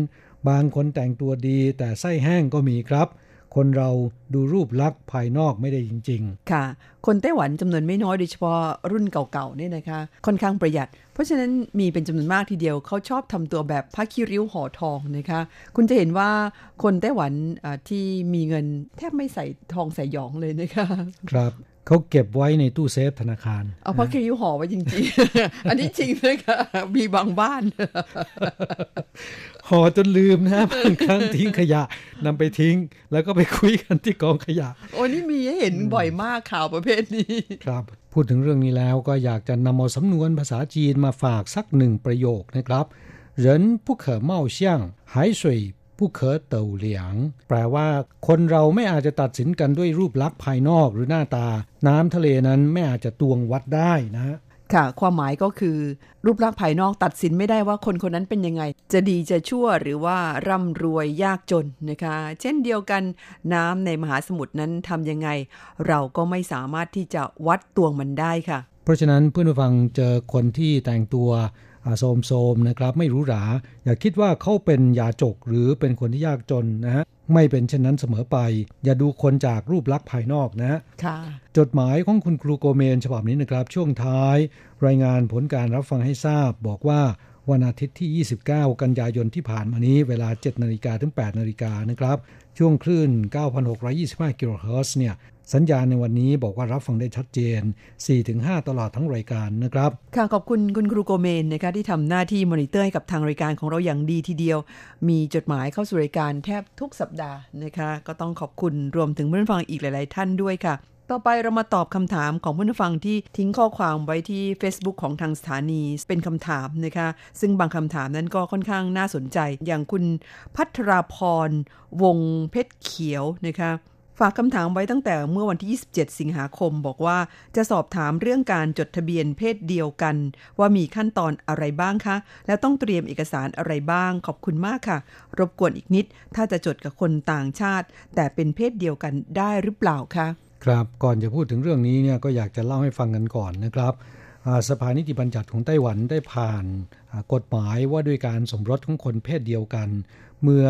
บางคนแต่งตัวดีแต่ไส้แห้งก็มีครับ คนเราดูรูปลักษณ์ภายนอกไม่ได้จริง ๆ ค่ะ คนไต้หวันจำนวนไม่น้อยโดยเฉพาะรุ่นเก่าๆเนี่ยนะคะ ค่อนข้างประหยัด เพราะฉะนั้นมีเป็นจำนวนมากทีเดียวเขาชอบทำตัวแบบผ้าคีริ้วห่อทองนะคะ คุณจะเห็นว่าคนไต้หวันที่มีเงินแทบไม่ใส่ทองใส่หยองเลยนะคะ ครับเขาเก็บไว้ในตู้เซฟธนาคาร เอาพักคิริวห่อไว้จริงๆ อันนี้จริงเลยค่ะมีบางบ้าน ห่อจนลืมนะบางครั้งทิ้งขยะนำไปทิ้ง แล้วก็ไปคุยกันที่กองขยะ โอ้นี่มีให้เห็นบ่อยมากข่าวประเภทนี้ ครับ พูดถึงเรื่องนี้แล้วก็อยากจะนำเอาสำนวนภาษาจีนมาฝากสักหนึ่งประโยคนะครับ人不可貌相海水不 ผู้เคอเต่าเหลียง แปลว่า คนเราไม่อาจจะตัดสินกันด้วยรูปลักษณ์ภายนอกหรือหน้าตา น้ำทะเลนั้นไม่อาจจะตวงวัดได้นะ ค่ะ ความหมายก็คือ รูปลักษณ์ภายนอกตัดสินไม่ได้ว่าคนคนนั้นเป็นยังไง จะดีจะชั่วหรือว่าร่ำรวยยากจนนะคะ เช่นเดียวกันน้ำในมหาสมุทรนั้นทำยังไง เราก็ไม่สามารถที่จะวัดตวงมันได้ค่ะ เพราะฉะนั้นเพื่อนผู้ฟังเจอคนที่แต่งตัว โสมโสมนะครับไม่รู้หรา อย่าคิดว่าเขาเป็นยาจกหรือเป็นคนที่ยากจนนะฮะไม่เป็นเช่นนั้นเสมอไป อย่าดูคนจากรูปลักษณ์ภายนอกนะค่ะจดหมายของคุณครูโกเมนฉบับนี้นะครับ ช่วงท้าย รายงานผลการรับฟังให้ทราบ บอกว่าวันอาทิตย์ที่ 29 กันยายนที่ผ่านมานี้ เวลา 7 นาฬิกาถึง 8 นาฬิกานะครับ ช่วงคลื่น 9,625 กิโลเฮิรตซ์เนี่ย สัญญาณในวันนี้บอกว่ารับฟังได้ชัดเจน 4-5 ตลอดทั้งรายการนะครับ ค่ะขอบคุณคุณครูโกเมนนะคะที่ทำหน้าที่มอนิเตอร์ให้กับทางรายการของเราอย่างดีทีเดียว มีจดหมายเข้าสู่รายการแทบทุกสัปดาห์นะคะ ก็ต้องขอบคุณรวมถึงเพื่อนฟังอีกหลาย ๆ ท่านด้วยค่ะ ต่อไปเรามาตอบคำถามของผู้ฟังที่ทิ้งข้อความไว้ที่ Facebook ของทางสถานีเป็นคำถามนะคะ ซึ่งบางคำถามนั้นก็ค่อนข้างน่าสนใจ อย่างคุณพัทราพรวงเพชรเขียวนะคะ ฝากคำถามไว้ตั้งแต่เมื่อวันที่ 27 สิงหาคม บอกว่าจะสอบถามเรื่องการจดทะเบียนเพศเดียวกัน ว่ามีขั้นตอนอะไรบ้างคะ และต้องเตรียมเอกสารอะไรบ้าง ขอบคุณมากค่ะ รบกวนอีกนิด ถ้าจะจดกับคนต่างชาติ แต่เป็นเพศเดียวกันได้หรือเปล่าคะครับก่อนจะพูดถึงเรื่องนี้เนี่ยก็อยากจะเล่าให้ฟังกันก่อนนะครับสภานิติบัญญัติของไต้หวันได้ผ่านกฎหมายว่าด้วยการสมรสของคนเพศเดียวกัน เมื่อ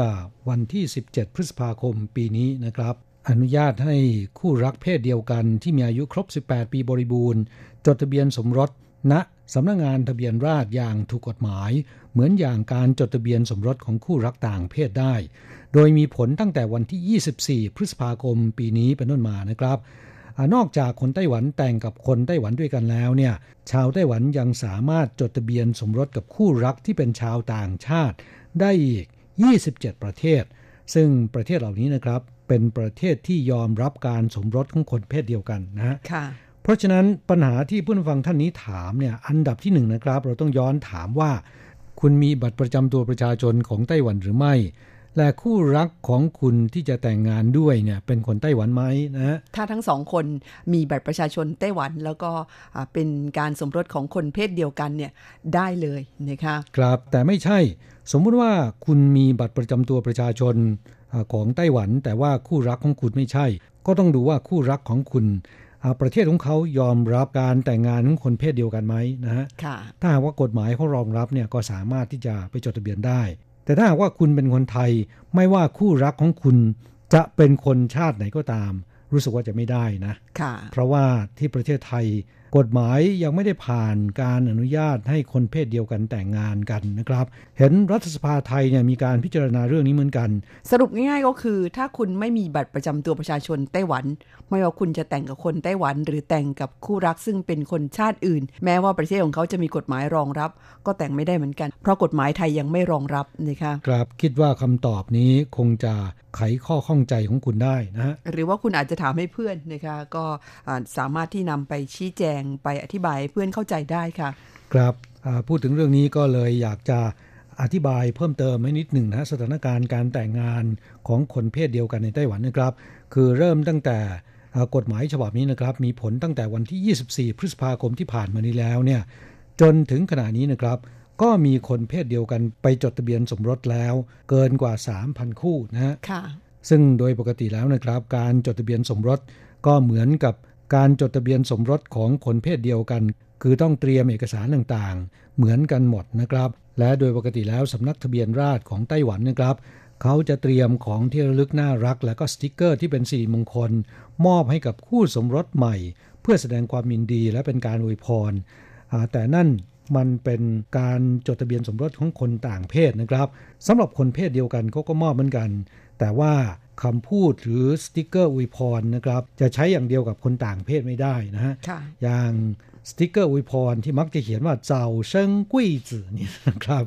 วันที่ 17 พฤษภาคมปีนี้นะครับ อนุญาตให้คู่รักเพศเดียวกันที่มีอายุครบ 18 ปีบริบูรณ์ จดทะเบียนสมรสณสำนักงงานทะเบียนราษฎรอย่างถูกกฎหมาย เหมือนอย่างการจดทะเบียนสมรสของคู่รักต่างเพศได้ โดยมีผลตั้งแต่วันที่ 24 พฤษภาคมปีนี้เป็นต้นมานะครับอนอกจากคนไต้หวันแต่งกับคนไต้หวันด้วยกันแล้วเนี่ย ชาวไต้หวันยังสามารถจดทะเบียนสมรสกับคู่รักที่เป็นชาวต่างชาติ ได้อีก 27 ประเทศ ซึ่งประเทศเหล่านี้นะครับ เป็นประเทศที่ยอมรับการสมรสของคนเพศเดียวกันนะฮะเพราะฉะนั้นปัญหาที่ผู้ฟังท่านนี้ถามเนี่ยอันดับที่หนึ่งนะครับ เราต้องย้อนถามว่า คุณมีบัตรประจำตัวประชาชนของไต้หวันหรือไม่ และคู่รักของคุณที่จะแต่งงานด้วยเนี่ยเป็นคนไต้หวันไหมนะถ้าทั้งสองคนมีบัตรประชาชนไต้หวัน แล้วก็เป็นการสมรสของคนเพศเดียวกันเนี่ยได้เลยนะคะครับแต่ไม่ใช่ สมมุติว่าคุณมีบัตรประจำตัวประชาชน ของไต้หวัน แต่ว่าคู่รักของคุณไม่ใช่ ก็ต้องดูว่าคู่รักของคุณ ประเทศของเขายอมรับการแต่งงานของคนเพศเดียวกันไหมนะฮะถ้าหากว่ากฎหมายเขารองรับเนี่ยก็สามารถที่จะไปจดทะเบียนได้ แต่ถ้าหากว่าคุณเป็นคนไทย ไม่ว่าคู่รักของคุณจะเป็นคนชาติไหนก็ตาม รู้สึกว่าจะไม่ได้นะเพราะว่าที่ประเทศไทย กฎหมายยังไม่ได้ผ่านการอนุญาตให้คนเพศเดียวกันแต่งงานกันนะครับ เห็นรัฐสภาไทยเนี่ยมีการพิจารณาเรื่องนี้เหมือนกัน สรุปง่ายๆก็คือ ถ้าคุณไม่มีบัตรประจำตัวประชาชนไต้หวัน ไม่ว่าคุณจะแต่งกับคนไต้หวัน หรือแต่งกับคู่รักซึ่งเป็นคนชาติอื่น แม้ว่าประเทศของเขาจะมีกฎหมายรองรับ ก็แต่งไม่ได้เหมือนกัน เพราะกฎหมายไทยยังไม่รองรับนะคะครับคิดว่าคำตอบนี้คงจะ ไขข้อข้องใจของคุณได้นะฮะหรือว่าคุณอาจจะถามให้เพื่อนนะคะก็สามารถที่นำไปชี้แจงไปอธิบายเพื่อนเข้าใจได้ค่ะ ครับพูดถึงเรื่องนี้ก็เลยอยากจะอธิบายเพิ่มเติมให้นิดหนึ่งนะสถานการณ์การแต่งงานของคนเพศเดียวกันในไต้หวันนะครับ คือเริ่มตั้งแต่กฎหมายฉบับนี้นะครับ มีผลตั้งแต่วันที่ 24 พฤษภาคมที่ผ่านมานี้แล้วเนี่ยจนถึงขณะนี้นะครับ ก็มีคนเพศเดียวกันไปจดทะเบียนสมรสแล้ว เกินกว่า 3,000 คู่นะฮะซึ่งโดยปกติแล้วนะครับ การจดทะเบียนสมรสก็เหมือนกับการจดทะเบียนสมรสของคนเพศเดียวกัน คือต้องเตรียมเอกสารต่างๆ เหมือนกันหมดนะครับ และโดยปกติแล้วสำนักทะเบียนราษฎรของไต้หวันนะครับเขาจะเตรียมของที่ระลึกน่ารัก และก็สติกเกอร์ที่เป็นสิริมงคล มอบให้กับคู่สมรสใหม่ เพื่อแสดงความยินดีและเป็นการอวยพรแต่นั่น มันเป็นการจดทะเบียนสมรสของคนต่างเพศนะครับสำหรับคนเพศเดียวกันเขาก็มอบเหมือนกัน แต่ว่าคำพูดหรือสติกเกอร์อวยพรนะครับ จะใช้อย่างเดียวกับคนต่างเพศไม่ได้นะฮะอย่างสติกเกอร์อวยพรที่มักจะเขียนว่า早生贵子 นี่นะครับ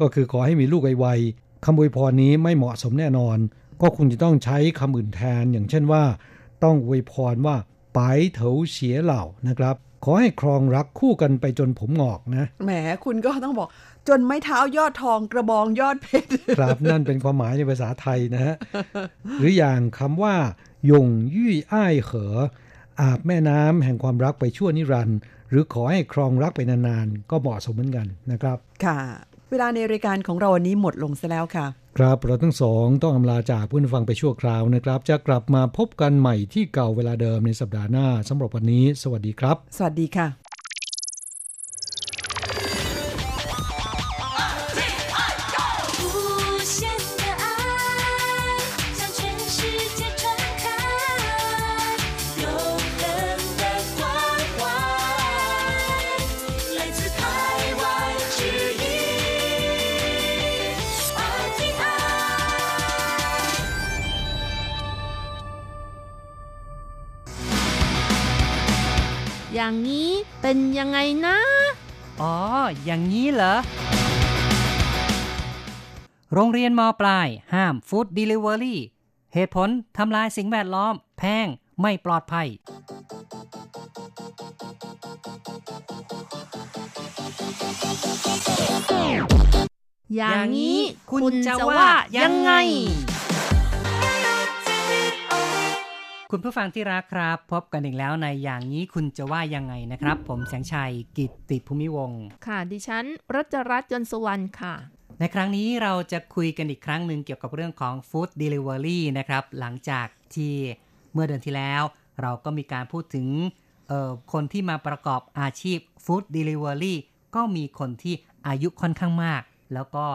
ก็คือขอให้มีลูกไวๆคำอวยพรนี้ไม่เหมาะสมแน่นอน ก็คงจะต้องใช้คำอื่นแทน อย่างเช่นว่า ต้องอวยพรว่าไปเถาเสียเหล่านะครับ ขอให้ครองรักคู่กันไปจนผมงอกนะ แหมคุณก็ต้องบอก จนไม้เท้ายอดทองกระบองยอดเพชร ครับนั่นเป็นความหมายในภาษาไทยนะฮะ หรืออย่างคำว่าหยงยี่อ้ายเหอ อาบแม่น้ำแห่งความรักไปชั่วนิรันดร์หรือขอให้ครองรักไปนานๆ ก็เหมาะสมเหมือนกันนะครับ ค่ะ เวลาในรายการของเราวันนี้หมดลงซะแล้วค่ะ ครับเราทั้งสองต้องอำลาจากเพื่อนฟังไปชั่วคราวนะครับ จะกลับมาพบกันใหม่ที่เก่าเวลาเดิมในสัปดาห์หน้าสำหรับวันนี้ สวัสดีครับ สวัสดีค่ะ อย่างนี้เป็นยังไงนะ อ๋อ อย่างนี้เหรอ โรงเรียนมปลาย ห้ามฟู้ดดิลิเวอรี่ เหตุผลทำลายสิ่งแวดล้อม แพง ไม่ปลอดภัย อย่างนี้คุณจะว่ายังไง คุณผู้ฟังที่รักครับ พบกันอีกแล้วในอย่างนี้คุณจะว่ายังไงนะครับ ผมแสงชัยกิตติภูมิวงศ์ค่ะ ดิฉันรัชรัตน์ยนต์สุวรรณค่ะ ในครั้งนี้เราจะคุยกันอีกครั้งหนึ่งเกี่ยวกับเรื่องของ Food Delivery นะครับ หลังจากที่เมื่อเดือนที่แล้ว เราก็มีการพูดถึงเอ่อคนที่มาประกอบอาชีพ Food Delivery ก็มีคนที่อายุค่อนข้างมาก แล้วก็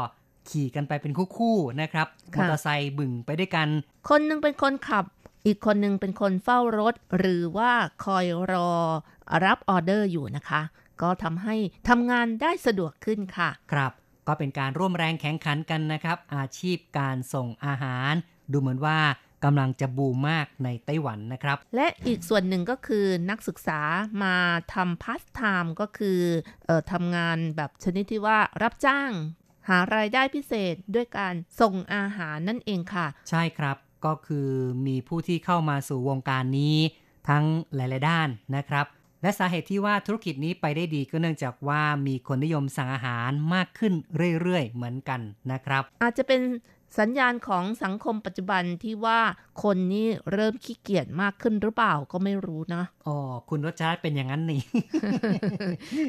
ขี่กันไปเป็นคู่ๆนะครับมค่ะอเตอร์ไซค์บึ่งไปด้วยกัน คนหนึ่งเป็นคนขับ อีกคนหนึ่งเป็นคนเฝ้ารถ หรือว่าคอยรอรับออเดอร์อยู่นะคะ ก็ทำให้ทำงานได้สะดวกขึ้นค่ะ ครับ ก็เป็นการร่วมแรงแข่งขันกันนะครับ อาชีพการส่งอาหาร ดูเหมือนว่ากำลังจะบูมมากในไต้หวันนะครับ และอีกส่วนหนึ่งก็คือนักศึกษามาทำพาสไทม์ก็คือเออทำงานแบบชนิดที่ว่ารับจ้าง หารายได้พิเศษด้วยการส่งอาหารนั่นเองค่ะ ใช่ครับ ก็คือมีผู้ที่เข้ามาสู่วงการนี้ทั้งหลาย ๆ ด้านนะครับ และสาเหตุที่ว่าธุรกิจนี้ไปได้ดีก็เนื่องจากว่ามีคนนิยมสั่งอาหารมากขึ้นเรื่อย ๆ เหมือนกันนะครับ อาจจะเป็น สัญญาณของสังคมปัจจุบันที่ว่าคนนี่เริ่มขี้เกียจมากขึ้นหรือเปล่าก็ไม่รู้นะอ๋อคุณรสชาติเป็นอย่างนั้นนี่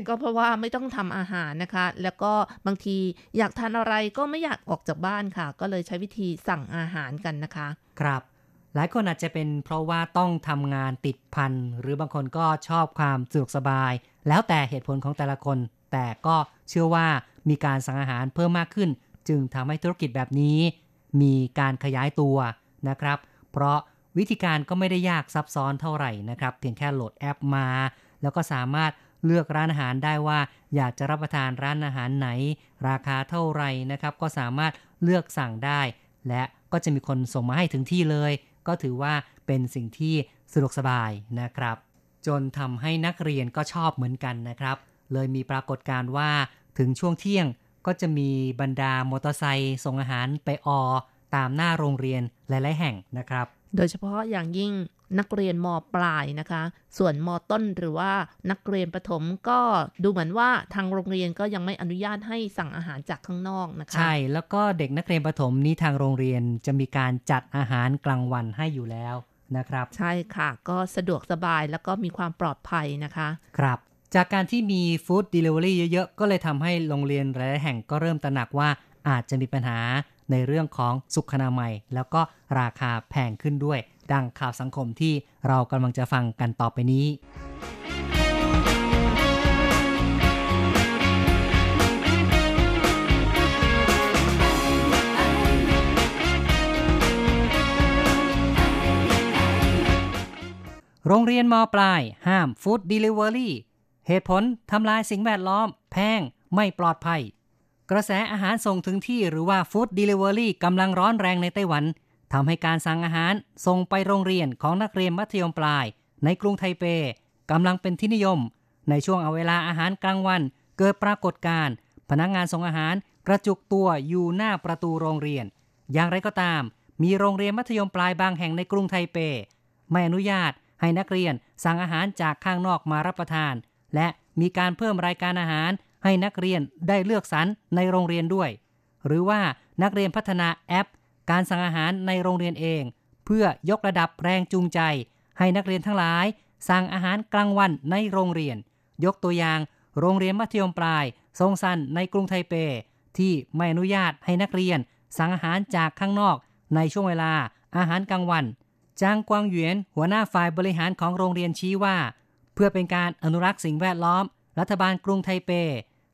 ก็เพราะว่าไม่ต้องทำอาหารนะคะ แล้วก็บางทีอยากทานอะไรก็ไม่อยากออกจากบ้านค่ะ ก็เลยใช้วิธีสั่งอาหารกันนะคะ ครับ หลายคนอาจจะเป็นเพราะว่าต้องทำงานติดพันหรือบางคนก็ชอบความสะดวกสบาย แล้วแต่เหตุผลของแต่ละคน แต่ก็เชื่อว่ามีการสั่งอาหารเพิ่มมากขึ้น จึงทำให้ธุรกิจแบบนี้ มีการขยายตัวนะครับ เพราะวิธีการก็ไม่ได้ยากซับซ้อนเท่าไหร่นะครับ เพียงแค่โหลดแอปมา แล้วก็สามารถเลือกร้านอาหารได้ว่า อยากจะรับประทานร้านอาหารไหน ราคาเท่าไหร่นะครับ ก็สามารถเลือกสั่งได้ และก็จะมีคนส่งมาให้ถึงที่เลย ก็ถือว่าเป็นสิ่งที่สะดวกสบายนะครับ จนทำให้นักเรียนก็ชอบเหมือนกันนะครับ เลยมีปรากฏการณ์ว่าถึงช่วงเที่ยง ก็จะมีบรรดามอเตอร์ไซค์ส่งอาหารไปออตามหน้าโรงเรียนหลาย ๆ แห่งนะครับ โดยเฉพาะอย่างยิ่งนักเรียนมปลายนะคะ ส่วนมต้นหรือว่านักเรียนประถมก็ดูเหมือนว่าทางโรงเรียนก็ยังไม่อนุญาตให้สั่งอาหารจากข้างนอกนะคะ ใช่ แล้วก็เด็กนักเรียนประถมนี้ทางโรงเรียนจะมีการจัดอาหารกลางวันให้อยู่แล้วนะครับ ใช่ค่ะ ก็สะดวกสบายแล้วก็มีความปลอดภัยนะคะ ครับ จากการที่มี food delivery เยอะๆ ก็เลยทำให้โรงเรียนหลายแห่งก็เริ่มตระหนักว่าอาจจะมีปัญหาในเรื่องของสุขนามัย แล้วก็ราคาแพงขึ้นด้วย ดังข่าวสังคมที่เรากำลังจะฟังกันต่อไปนี้ โรงเรียนมปลาย ห้ามฟู้ดเดลิเวอรี่ เหตุผลทำลายสิ่งแวดล้อม แพง ไม่ปลอดภัย กระแสอาหารส่งถึงที่หรือว่าฟู้ดเดลิเวอรี่กำลังร้อนแรงในไต้หวันทำให้การสั่งอาหารส่งไปโรงเรียนของนักเรียนมัธยมปลาย ในกรุงไทเปกำลังเป็นที่นิยม ในช่วงเอาเวลาอาหารกลางวัน เกิดปรากฏการณ์พนักงานส่งอาหารกระจุกตัวอยู่หน้าประตูโรงเรียน อย่างไรก็ตาม มีโรงเรียนมัธยมปลายบางแห่งในกรุงไทเป ไม่อนุญาตให้นักเรียนสั่งอาหารจากข้างนอกมารับประทาน และมีการเพิ่มรายการอาหาร ให้นักเรียนได้เลือกสรรในโรงเรียนด้วย หรือว่านักเรียนพัฒนาแอป การสั่งอาหารในโรงเรียนเอง เพื่อยกระดับแรงจูงใจ ให้นักเรียนทั้งหลาย สั่งอาหารกลางวันในโรงเรียน ยกตัวอย่าง โรงเรียนมัธยมปลายทรงซันในกรุงไทเป ที่ไม่อนุญาตให้นักเรียน สั่งอาหารจากข้างนอก ในช่วงเวลาอาหารกลางวันจางกวางเหวียนหัวหน้าฝ่ายบริหารของโรงเรียนชี้ว่า เพื่อเป็นการอนุรักษ์สิ่งแวดล้อม รัฐบาลกรุงไทเป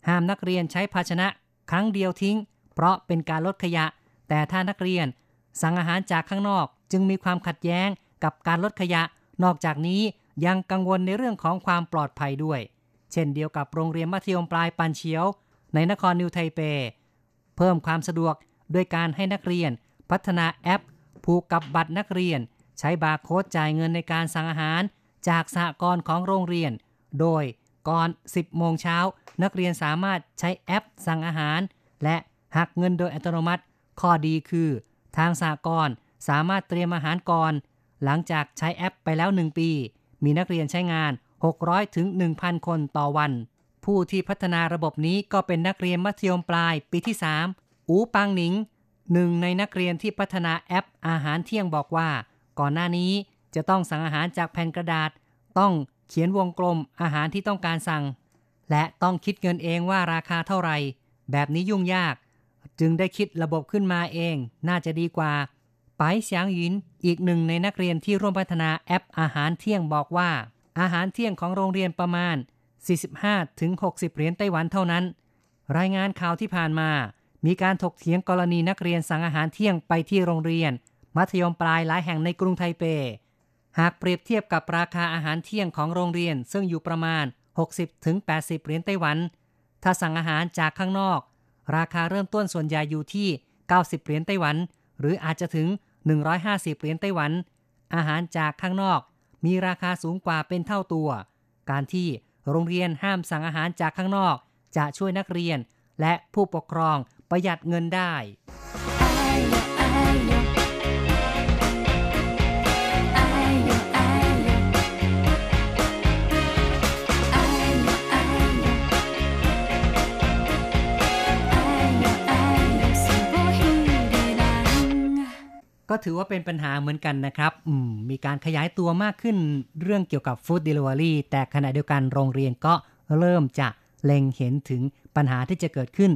ห้ามนักเรียนใช้ภาชนะ ครั้งเดียวทิ้ง เพราะเป็นการลดขยะ แต่ถ้านักเรียน สั่งอาหารจากข้างนอกจึงมีความขัดแย้งกับการลดขยะ นอกจากนี้ยังกังวลในเรื่องของความปลอดภัยด้วย เช่นเดียวกับโรงเรียนมัธยมปลายปันเชียว ในนครนิวไทเป เพิ่มความสะดวกด้วยการให้นักเรียน พัฒนาแอป ผูกกับบัตรนักเรียน ใช้บาร์โค้ดจ่ายเงินในการสั่งอาหาร จากสหกรณ์ของโรงเรียน โดยก่อน 10 โมงเช้า นักเรียนสามารถใช้แอปสั่งอาหาร และหักเงินโดยอัตโนมัติ ข้อดีคือ ทางสหกรณ์สามารถเตรียมอาหารก่อน หลังจากใช้แอปไปแล้ว 1 ปี มีนักเรียนใช้งาน 600 ถึง 1,000 คนต่อวัน ผู้ที่พัฒนาระบบนี้ก็เป็นนักเรียนมัธยมปลายปีที่ 3 อูปังหนิงหนึ่งในนักเรียนที่พัฒนาแอปอาหารเที่ยงบอกว่า ก่อนหน้านี้ จะต้องสั่งอาหารจากแผ่นกระดาษ ต้องเขียนวงกลมอาหารที่ต้องการสั่ง และต้องคิดเงินเองว่าราคาเท่าไหร่ แบบนี้ยุ่งยาก จึงได้คิดระบบขึ้นมาเอง น่าจะดีกว่า ไปเสียงยินอีกหนึ่งในนักเรียนที่ร่วมพัฒนาแอปอาหารเที่ยงบอกว่า อาหารเที่ยงของโรงเรียนประมาณ 45-60 เหรียญไต้หวันเท่านั้น รายงานข่าวที่ผ่านมา มีการถกเถียงกรณีนักเรียนสั่งอาหารเที่ยงไปที่โรงเรียน มัธยมปลายหลายแห่งในกรุงไทเป หากเปรียบเทียบกับราคาอาหารเที่ยงของโรงเรียน ซึ่งอยู่ประมาณ 60-80 เหรียญไต้หวัน ถ้าสั่งอาหารจากข้างนอก ราคาเริ่มต้นส่วนใหญ่อยู่ที่ 90 เหรียญไต้หวัน หรืออาจจะถึง 150 เหรียญไต้หวัน อาหารจากข้างนอก มีราคาสูงกว่าเป็นเท่าตัว การที่โรงเรียนห้ามสั่งอาหารจากข้างนอก จะช่วยนักเรียนและผู้ปกครองประหยัดเงินได้ ก็ถือว่าเป็นปัญหาเหมือนกันนะครับมมีการขยายตัวมากขึ้นเรื่องเกี่ยวกับฟู้ดเดลิเวอรี่แต่ขณะเดียวกันโรงเรียนก็เริ่มจะเล็งเห็นถึงปัญหาที่จะเกิดขึ้น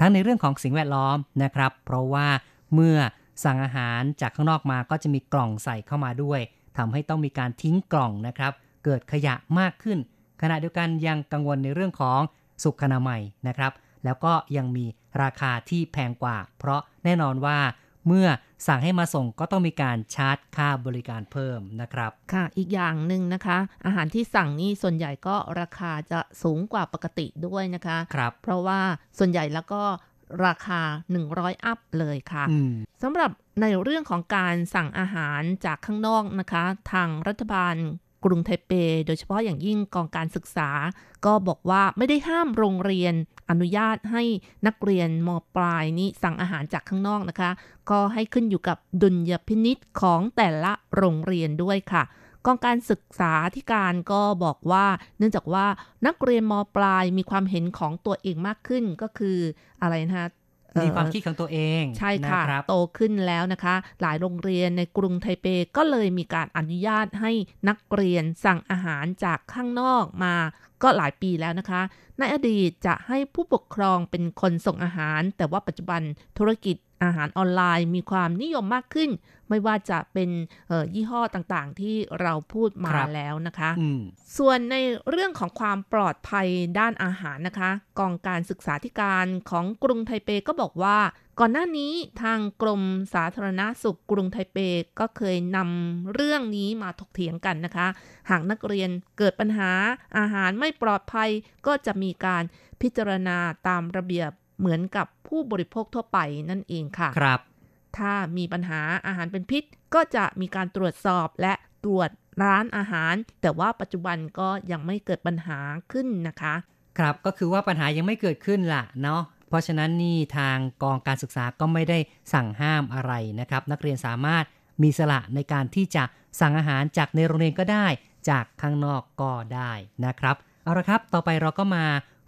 ทั้งในเรื่องของสิ่งแวดล้อมนะครับ เพราะว่าเมื่อสั่งอาหารจากข้างนอกมาก็จะมีกล่องใส่เข้ามาด้วยทำให้ต้องมีการทิ้งกล่องนะครับ เกิดขยะมากขึ้น ขณะเดียวกันยังกังวลในเรื่องของสุขอนามัยนะครับ แล้วก็ยังมีราคาที่แพงกว่า เพราะแน่นอนว่า เมื่อสั่งให้มาส่งก็ต้องมีการชาร์จค่าบริการเพิ่มนะครับ ค่ะ อีกอย่างหนึ่งนะคะ อาหารที่สั่งนี่ส่วนใหญ่ก็ราคาจะสูงกว่าปกติด้วยนะคะครับเพราะว่าส่วนใหญ่แล้วก็ราคา 100 อัพเลยค่ะอืมสำหรับในเรื่องของการสั่งอาหารจากข้างนอกนะคะ ทางรัฐบาล กรุงไทเป โดยเฉพาะอย่างยิ่งกองการศึกษา ก็บอกว่าไม่ได้ห้ามโรงเรียนอนุญาตให้นักเรียนมปลายนี้สั่งอาหารจากข้างนอกนะคะ ก็ให้ขึ้นอยู่กับดุลยพินิษของแต่ละโรงเรียนด้วยค่ะกองการศึกษาธิการก็บอกว่า เนื่องจากว่านักเรียนมปลายมีความเห็นของตัวเองมากขึ้นก็คืออะไรนะคะ มีความคิดของตัวเองใช่ค่ะนรับโตขึ้นแล้วนะคะ หลายโรงเรียนในกรุงไทเปก็เลยมีการอนุญาตให้นักเรียนสั่งอาหารจากข้างนอกมาก็หลายปีแล้วนะคะ ในอดีตจะให้ผู้ปกครองเป็นคนส่งอาหาร แต่ว่าปัจจุบันธุรกิจ อาหารออนไลน์มีความนิยมมากขึ้น ไม่ว่าจะเป็นเอ่อยี่ห้อต่างๆ ที่เราพูดมาครับแล้วนะคะอืมส่วนในเรื่องของความปลอดภัยด้านอาหารนะคะ กองการศึกษาธิการของกรุงไทเปก็บอกว่า ก่อนหน้านี้ทางกรมสาธารณาสุขกรุงไทเปก็เคยนำเรื่องนี้มาถกเถียงกันนะคะ หากนักเรียนเกิดปัญหาอาหารไม่ปลอดภัยก็จะมีการพิจารณาตามระเบียบ เหมือนกับผู้บริโภคทั่วไปนั่นเองค่ะ ครับ ถ้ามีปัญหาอาหารเป็นพิษ ก็จะมีการตรวจสอบและตรวจร้านอาหาร แต่ว่าปัจจุบันก็ยังไม่เกิดปัญหาขึ้นนะคะ ครับก็คือว่าปัญหายังไม่เกิดขึ้นล่ะเนาะเพราะฉะนั้นนี่ทางกองการศึกษาก็ไม่ได้สั่งห้ามอะไรนะครับ นักเรียนสามารถมีสละในการที่จะสั่งอาหารจากในโรงเรียนก็ได้ จากข้างนอกก็ได้นะครับ เอาละครับ ต่อไปเราก็มา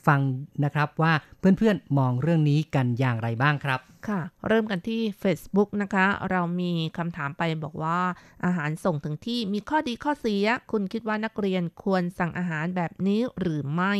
ฟังนะครับว่าเพื่อนๆมองเรื่องนี้กันอย่างไรบ้างครับ ค่ะ เริ่มกันที่ Facebook นะคะ เรามีคำถามไปบอกว่า อาหารส่งถึงที่มีข้อดีข้อเสีย คุณคิดว่านักเรียนควรสั่งอาหารแบบนี้หรือไม่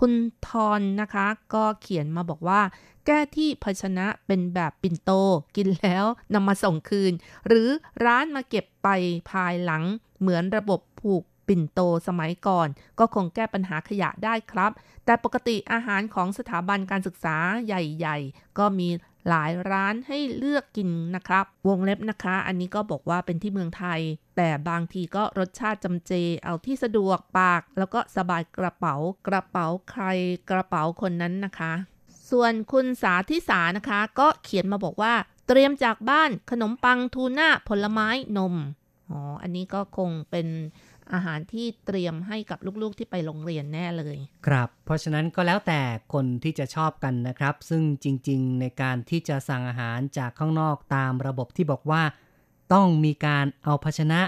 คุณทอนนะคะ ก็เขียนมาบอกว่า แก้ที่ภาชนะเป็นแบบปิ่นโต กินแล้วนำมาส่งคืน หรือร้านมาเก็บไปภายหลังเหมือนระบบผูก ปิ่นโตสมัยก่อน ก็คงแก้ปัญหาขยะได้ครับ แต่ปกติอาหารของสถาบันการศึกษาใหญ่ๆ ก็มีหลายร้านให้เลือกกินนะครับ วงเล็บนะคะ อันนี้ก็บอกว่าเป็นที่เมืองไทย แต่บางทีก็รสชาติจำเจ เอาที่สะดวกปาก แล้วก็สบายกระเป๋ากระเป๋าใครกระเป๋าคนนั้นนะคะ ส่วนคุณสาธิสานะคะ ก็เขียนมาบอกว่า เตรียมจากบ้านขนมปังทูน่าผลไม้นมอ๋ออันนี้ก็คงเป็น อาหารที่เตรียมให้กับลูกๆที่ไปโรงเรียนแน่เลย ครับ เพราะฉะนั้นก็แล้วแต่คนที่จะชอบกันนะครับ ซึ่งจริงๆ ในการที่จะสั่งอาหารจากข้างนอกตามระบบที่บอกว่า ต้องมีการเอาภาชนะ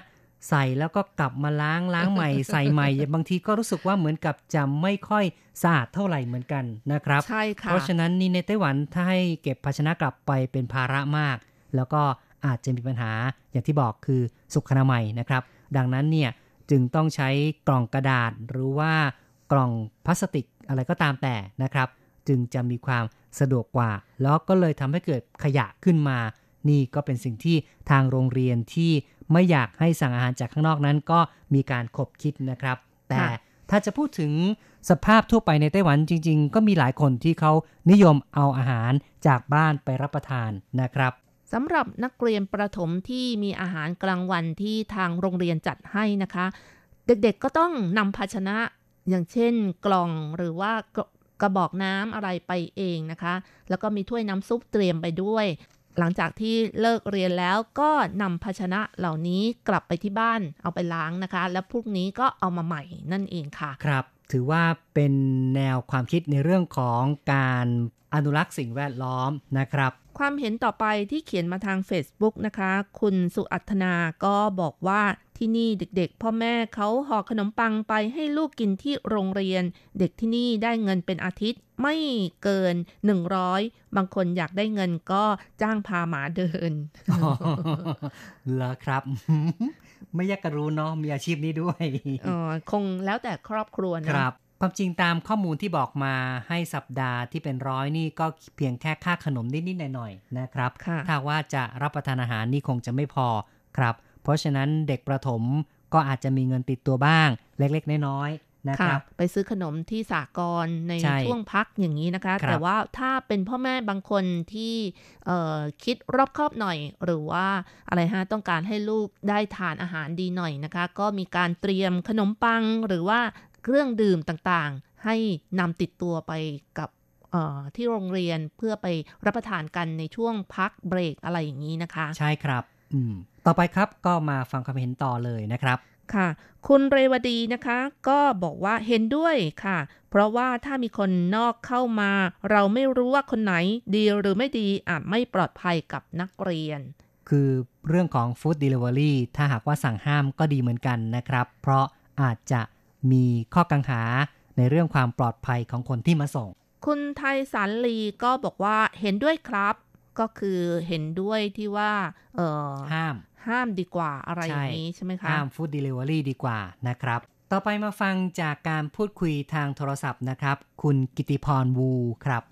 ใส่แล้วก็กลับมาล้างล้างใหม่ใส่ใหม่บางทีก็รู้สึกว่าเหมือนกับจะไม่ค่อยสะอาดเท่าไหร่เหมือนกันนะครับใช่ค่ะเพราะฉะนั้นนี่ในไต้หวันถ้าให้เก็บภาชนะกลับไปเป็นภาระมาก แล้วก็อาจจะมีปัญหาอย่างที่บอกคือสุขอนามัยนะครับ ดังนั้นเนี่ย จึงต้องใช้กล่องกระดาษหรือว่ากล่องพลาสติกอะไรก็ตามแต่นะครับ จึงจะมีความสะดวกกว่า แล้วก็เลยทำให้เกิดขยะขึ้นมา นี่ก็เป็นสิ่งที่ทางโรงเรียนที่ไม่อยากให้สั่งอาหารจากข้างนอกนั้น ก็มีการขบคิดนะครับ แต่ค่ะถ้าจะพูดถึงสภาพทั่วไปในไต้หวันจริง ๆ ก็มีหลายคนที่เขานิยมเอาอาหารจากบ้านไปรับประทานนะครับ สำหรับนักเรียนประถมที่มีอาหารกลางวันที่ทางโรงเรียนจัดให้นะคะ เด็กๆก็ต้องนำภาชนะอย่างเช่นกล่องหรือว่ากระกระบอกน้ำอะไรไปเองนะคะ แล้วก็มีถ้วยน้ำซุปเตรียมไปด้วย หลังจากที่เลิกเรียนแล้วก็นำภาชนะเหล่านี้กลับไปที่บ้านเอาไปล้างนะคะ แล้วพรุ่งนี้ก็เอามาใหม่นั่นเองค่ะ ครับ ถือว่าเป็นแนวความคิดในเรื่องของการอนุรักษ์สิ่งแวดล้อมนะครับ ความเห็นต่อไปที่เขียนมาทาง Facebook นะคะ คุณสุอัธนาก็บอกว่าที่นี่เด็กๆ พ่อแม่เขาห่อขนมปังไปให้ลูกกินที่โรงเรียน เด็กที่นี่ได้เงินเป็นอาทิตย์ไม่เกิน 100 บางคนอยากได้เงินก็จ้างพาหมาเดินเหรอครับ ไม่อยากจะรู้เนาะมีอาชีพนี้ด้วยเออคงแล้วแต่ครอบครัวคนะรับ ความจริงตามข้อมูลที่บอกมาให้สัปดาห์ที่เป็นร้อยนี่ก็เพียงแค่ค่าขนมนิดๆหน่อยๆนะครับค่ะถ้าว่าจะรับประทานอาหารนี่คงจะไม่พอครับ เพราะฉะนั้นเด็กประถมก็อาจจะมีเงินติดตัวบ้าง เล็กๆน้อยๆ นะคค่ะรับไปซื้อขนมที่สากลในใช่ช่วงพักอย่างนี้นะคะ ครับ แต่ว่าถ้าเป็นพ่อแม่บางคนที่เอ่อคิดรอบคอบหน่อย หรือว่าอะไรฮะต้องการให้ลูกได้ทานอาหารดีหน่อยนะคะ ก็มีการเตรียมขนมปังหรือว่าเครื่องดื่มต่างๆ ให้นำติดตัวไปกับเอ่อที่โรงเรียนเพื่อไปรับประทานกันในช่วงพักเบรกอะไรอย่างนี้นะคะ ใช่ครับ อืม ต่อไปครับก็มาฟังความเห็นต่อเลยนะครับ ค่ะ คุณเรวดีนะคะ ก็บอกว่าเห็นด้วยค่ะ เพราะว่าถ้ามีคนนอกเข้ามา เราไม่รู้ว่าคนไหนดีหรือไม่ดีอาจไม่ปลอดภัยกับนักเรียน คือเรื่องของ Food Delivery ถ้าหากว่าสั่งห้ามก็ดีเหมือนกันนะครับ เพราะอาจจะมีข้อกังขาในเรื่องความปลอดภัยของคนที่มาส่ง คุณไทยสารลีก็บอกว่าเห็นด้วยครับ ก็คือเห็นด้วยที่ว่าเออห้าม ห้ามดีกว่าอะไรอย่างนี้ใช่ไหมคะ ห้าม Food Delivery ดีกว่านะครับ ต่อไปมาฟังจากการพูดคุยทางโทรศัพท์นะครับ คุณกิติพรวูครับ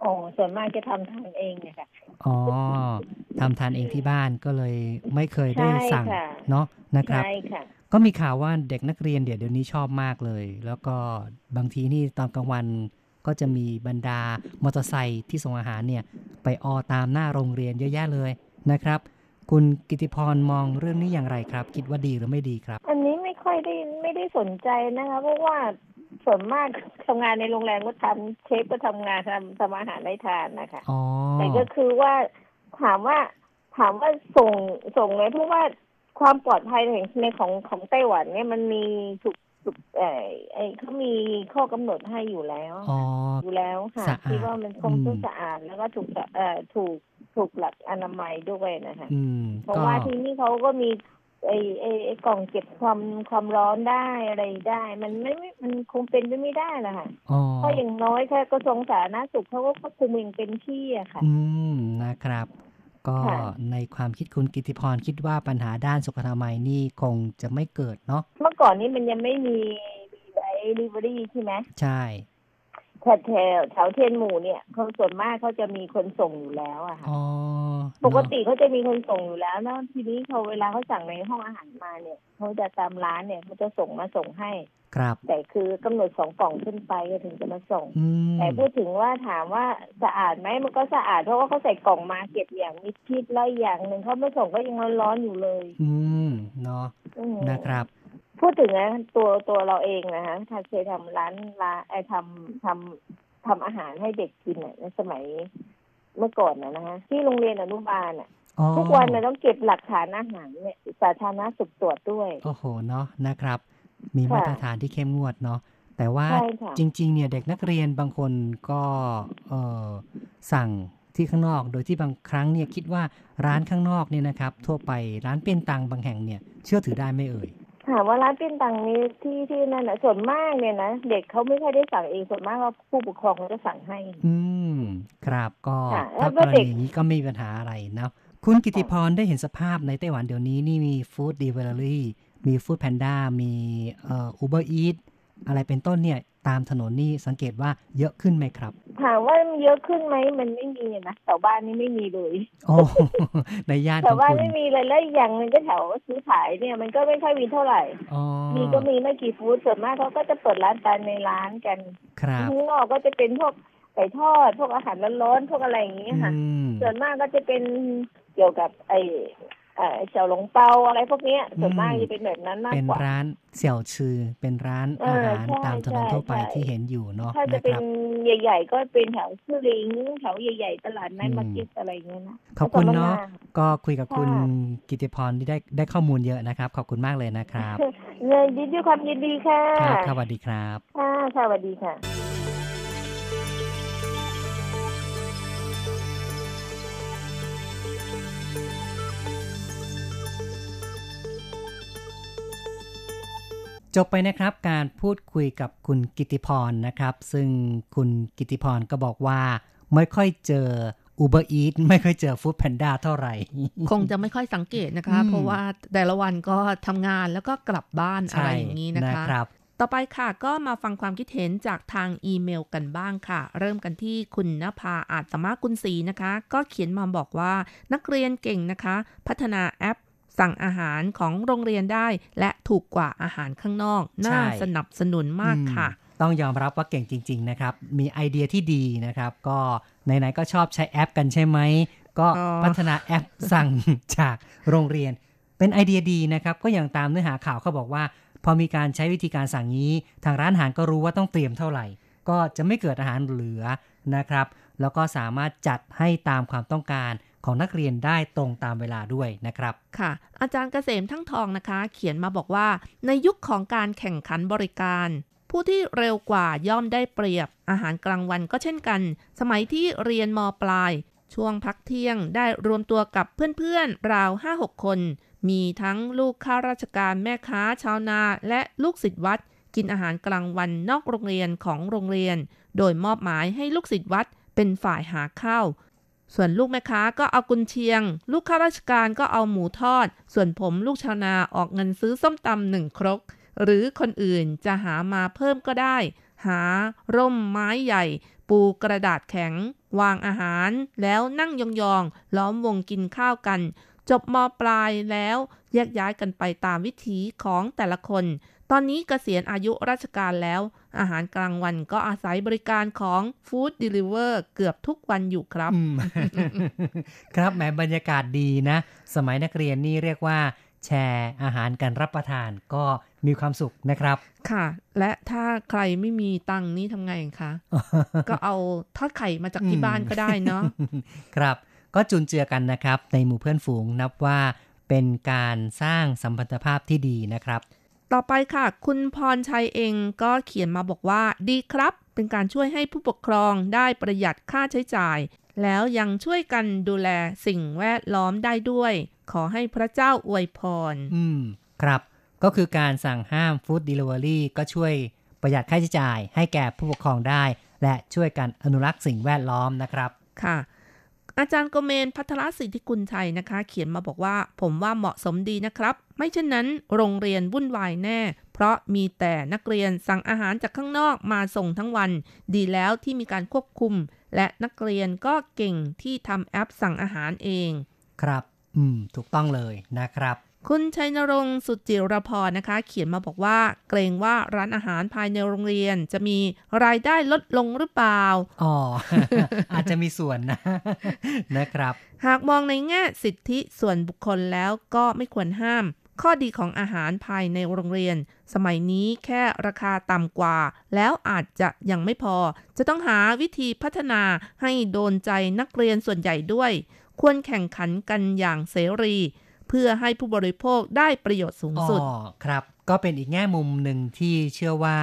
โอ้ส่วนมากจะทำทานเองเนี่ยค่ะอ๋อทำทานเองที่บ้านก็เลยไม่เคยได้ใช่สั่งค่ะเนาะนะครับใช่ค่ะ ก็มีข่าวว่าเด็กนักเรียนเดี๋ยวเดี๋ยวนี้ชอบมากเลย แล้วก็บางทีนี่ตอนกลางวันก็จะมีบรรดามอเตอร์ไซค์ที่ส่งอาหารเนี่ยไปออตามหน้าโรงเรียนเยอะแยะเลยนะครับ คุณกิติพรมองเรื่องนี้อย่างไรครับ คิดว่าดีหรือไม่ดีครับ อันนี้ไม่ค่อยได้ไม่ได้สนใจนะคะเพราะว่าส่วนมากทำงานในโรงแรมก็ทำเชฟก็ทำงานทำทำอาหารได้ทานนะคะอ๋อแต่ก็คือว่าถามว่าถามว่าส่งส่งไหมเพราะว่า ความปลอดภัยในในของของไต้หวันเนี่ยมันมีถูกสุขเอ่อไอเขามีข้อกำหนดให้อยู่แล้วอ๋ออยู่แล้วค่ะสะอาดที่ว่ามันคงอืมต้องสะอาดแล้วก็ถูกสะเอ่อถูกถูกหลักอนามัยด้วยนะคะอืมเพราะก็ว่าที่นี่เขาก็มีไอไอไอกล่องเก็บความความร้อนได้อะไรได้ มันไม่ไม่มันคงเป็นไปไม่ได้ละค่ะอ๋อเพราะอย่างน้อยแค่กระทรวงสาธารณสุขเขาก็ควบคุมอย่างเต็มที่อะค่ะ อืมนะครับ ก็ค่ะในความคิดคุณกิติพรคิดว่าปัญหาด้านสุขอนามัยนี่คงจะไม่เกิดเนาะเมื่อก่อนนี้มันยังไม่มีไดลิเวอรี่ใช่ไหมใช่แถวแถวแถวเทียนหมู่เนี่ยเขาส่วนมากเขาจะมีคนส่งอยู่แล้วอะค่ะอ๋อปกเนาะติเขาจะมีคนส่งอยู่แล้วแล้วทีนี้เขาเวลาเขาสั่งในห้องอาหารมาเนี่ยเขาจะตามร้านเนี่ยเขาจะส่งมาส่งให้ ครับแต่คือกำหนดสองกล่องขึ้นไปก็ถึงจะมาส่งอืมแต่พูดถึงว่าถามว่าสะอาดไหมมันก็สะอาดเพราะว่าเขาใส่กล่องมาเก็บอย่างมิดชิดแล้วอย่างหนึ่งเขาไม่ส่งก็ยังร้อนๆอยู่เลย อืมเนาะอืมนะครับ พูดถึงนะตัวตัวเราเองนะฮะถ้าเคยทำร้านร้านไอทำทำทำอาหารให้เด็กกินอะในสมัยเมื่อก่อนนะนะฮะที่โรงเรียนอนุบาลอะอ๋อทุกวันเนี่ยต้องเก็บหลักฐานอาหารเนี่ยสาธารณสุขตรวจด้วย โอ้โหเนาะนะครับ มีค่ะมาตรฐานที่เข้มงวดเนาะแต่ว่าใช่ค่ะจริง ๆ เนี่ยเด็กนักเรียนบางคนก็เออสั่งที่ข้างนอก โดยที่บางครั้งเนี่ยคิดว่าร้านข้างนอกเนี่ยนะครับ ทั่วไปร้านเป็นตังบางแห่งเนี่ยเชื่อถือได้ไหมเอ่ยถามว่าร้านปิ้นตังนี้ที่ที่นั่นนะส่วนมากเนี่ยนะเด็กเขาไม่ค่อยได้สั่งเองส่วนมากว่าผู้ปกครองเขาจะสั่งให้ อืมครับก็ค่ะแล้ถ้าวกก็รเด็ณีกอย่างนี้ก็ไม่มีปัญหาอะไรเนาะคุณกิติพรได้เห็นสภาพในไต้หวันเดี๋ยวนี้นี่มีฟู้ดดีเวลรี่ มีฟู้ดแพนด้ามีเอ่ออูเบอร์อีทอะไรเป็นต้นเนี่ยตามถนนนี่สังเกตว่าเยอะขึ้นไหมครับ ถามว่ามันเยอะขึ้นไหมมันไม่มีนะแถวบ้านนี่ไม่มีเลยโอ้ในย่านแถขอวงบ้านคุณไม่มีเลยแล้วอีกอย่างหนึ่งก็แถวซื้อขายเนี่ยมันก็ไม่ค่อยมีเท่าไหร่อ๋อมีก็มีไม่กี่ฟู้ดส่วนมากเขาก็จะเปิดร้านกันในร้านกันครับข้างนอกก็จะเป็นพวกไก่ทอดพวกอาหารร้อนๆพวกอะไรอย่างเงี้ยค่ะอืมส่วนมากก็จะเป็นเกี่ยวกับไอ เอ่อเฉาหลงเปาอะไรพวกเนี้ยส่วนมากอืมจะเป็นแบบนั้นมากเป็นกว่าร้านเสี่ยวชือเป็นร้านเออาอหารใช่ตามถนนใช่ทั่วไปใช่ที่เห็นอยู่เนาะถ้าจะนะเป็คนรับใหญ่ๆ ก็เป็นแถวชื่อลิงแถวใหญ่ ๆ ตลาดนัดอืมมาร์เก็ตอะไรเงี้ยนะขอบคุณเนาะแล้วก็มก็คุยกับคุณค่ะกิติพรที่ได้ได้ข้อมูลเยอะนะครับ ขอบคุณมากเลยนะครับเงินยินดีความยินดีค่ะครับครับสวัสดีครับค่ะค่ะสวัสดีค่ะ จบไปนะครับการพูดคุยกับคุณกิติพรนะครับ ซึ่งคุณกิติพรก็บอกว่า ไม่ค่อยเจอ Uber Eats ไม่ค่อยเจอ Food Panda เท่าไหร่ คงจะไม่ค่อยสังเกตนะคะอืมเพราะว่าแต่ละวันก็ทำงานแล้วก็กลับบ้านอะไรอย่างนี้นะคะครับต่อไปค่ะก็มาฟังความคิดเห็นจากทางอีเมลกันบ้างค่ะ เริ่มกันที่คุณนภาอาจสมากุลศรีนะคะ ก็เขียนมาบอกว่านักเรียนเก่งนะคะ พัฒนาแอป สั่งอาหารของโรงเรียนได้ และถูกกว่าอาหารข้างนอก น่าใช่สนับสนุนมากค่ะอืมต้องยอมรับว่าเก่งจริง ๆ นะครับ มีไอเดียที่ดีนะครับ ก็ไหนๆก็ชอบใช้แอปกันใช่ไหม ก็อ๋อพัฒนาแอปสั่งจากโรงเรียน เป็นไอเดียดีนะครับ ก็อย่างตามเนื้อหาข่าวเขาบอกว่า พอมีการใช้วิธีการสั่งนี้ ทางร้านอาหารก็รู้ว่าต้องเตรียมเท่าไหร่ ก็จะไม่เกิดอาหารเหลือนะครับ แล้วก็สามารถจัดให้ตามความต้องการ ของนักเรียนได้ตรงตามเวลาด้วยนะครับ ค่ะ อาจารย์เกษมทั้งทองนะคะ เขียนมาบอกว่า ในยุคของการแข่งขันบริการ ผู้ที่เร็วกว่าย่อมได้เปรียบ อาหารกลางวันก็เช่นกัน สมัยที่เรียนมปลาย ช่วงพักเที่ยงได้รวมตัวกับเพื่อนๆราว5-6 คน มีทั้งลูกข้าราชการแม่ค้าชาวนา และลูกศิษย์วัดกินอาหารกลางวันนอกโรงเรียนของโรงเรียน โดยมอบหมายให้ลูกศิษย์วัดเป็นฝ่ายหาข้าว ส่วนลูกแม่ค้าก็เอากุนเชียง ลูกข้าราชการก็เอาหมูทอด ส่วนผมลูกชาวนาออกเงินซื้อส้มตำหนึ่งครก หรือคนอื่นจะหามาเพิ่มก็ได้ หา ร่มไม้ใหญ่ ปูกระดาษแข็ง วางอาหาร แล้วนั่งยองๆ ล้อมวงกินข้าวกัน จบมปลายแล้วแยกย้ายกันไปตามวิถีของแต่ละคน ตอนนี้เกษียณอายุราชการแล้ว อาหารกลางวันก็อาศัยบริการของ Food Deliver เกือบทุกวันอยู่ครับอืมครับแหมบรรยากาศดีนะ สมัยนักเรียนนี่เรียกว่า แชร์อาหารกันรับประทานก็มีความสุขนะครับ ค่ะ และถ้าใครไม่มีตังค์นี่ทำไงคะ ก็เอาทอดไข่มาจากที่บ้านก็ได้เนาะครับ ก็จุนเจือกันนะครับ ในหมู่เพื่อนฝูงนับว่าเป็นการสร้างสัมพันธภาพที่ดีนะครับ ต่อไปค่ะ คุณพรชัยเองก็เขียนมาบอกว่าดีครับ เป็นการช่วยให้ผู้ปกครองได้ประหยัดค่าใช้จ่าย แล้วยังช่วยกันดูแลสิ่งแวดล้อมได้ด้วย ขอให้พระเจ้าอวยพร อืม ครับ ก็คือการสั่งห้ามฟู้ดเดลิเวอรี่ก็ช่วยประหยัดค่าใช้จ่าย ให้แก่ผู้ปกครองได้ และช่วยกันอนุรักษ์สิ่งแวดล้อมนะครับ ค่ะ อาจารย์โกเมนพัทรสิทธิกุลชัยนะคะ เขียนมาบอกว่า ผมว่าเหมาะสมดีนะครับ ไม่เช่นนั้นโรงเรียนวุ่นวายแน่ เพราะมีแต่นักเรียนสั่งอาหารจากข้างนอกมาส่งทั้งวัน ดีแล้วที่มีการควบคุม และนักเรียนก็เก่งที่ทำแอปสั่งอาหารเอง ครับ อืม ถูกต้องเลยนะครับ คุณชัยนรงค์สุจิรพรนะคะ เขียนมาบอกว่า เกรงว่าร้านอาหารภายในโรงเรียนจะมีรายได้ลดลงหรือเปล่า อ๋อ อาจจะมีส่วนนะนะครับ หากมองในแง่สิทธิส่วนบุคคลแล้วก็ไม่ควรห้าม ข้อดีของอาหารภายในโรงเรียน สมัยนี้แค่ราคาต่ำกว่า แล้วอาจจะยังไม่พอ จะต้องหาวิธีพัฒนาให้โดนใจนักเรียนส่วนใหญ่ด้วย ควรแข่งขันกันอย่างเสรี เพื่อให้ผู้บริโภคได้ประโยชน์สูงอ๋อสุดครับ ก็เป็นอีกแง่มุมหนึ่งที่เชื่อว่า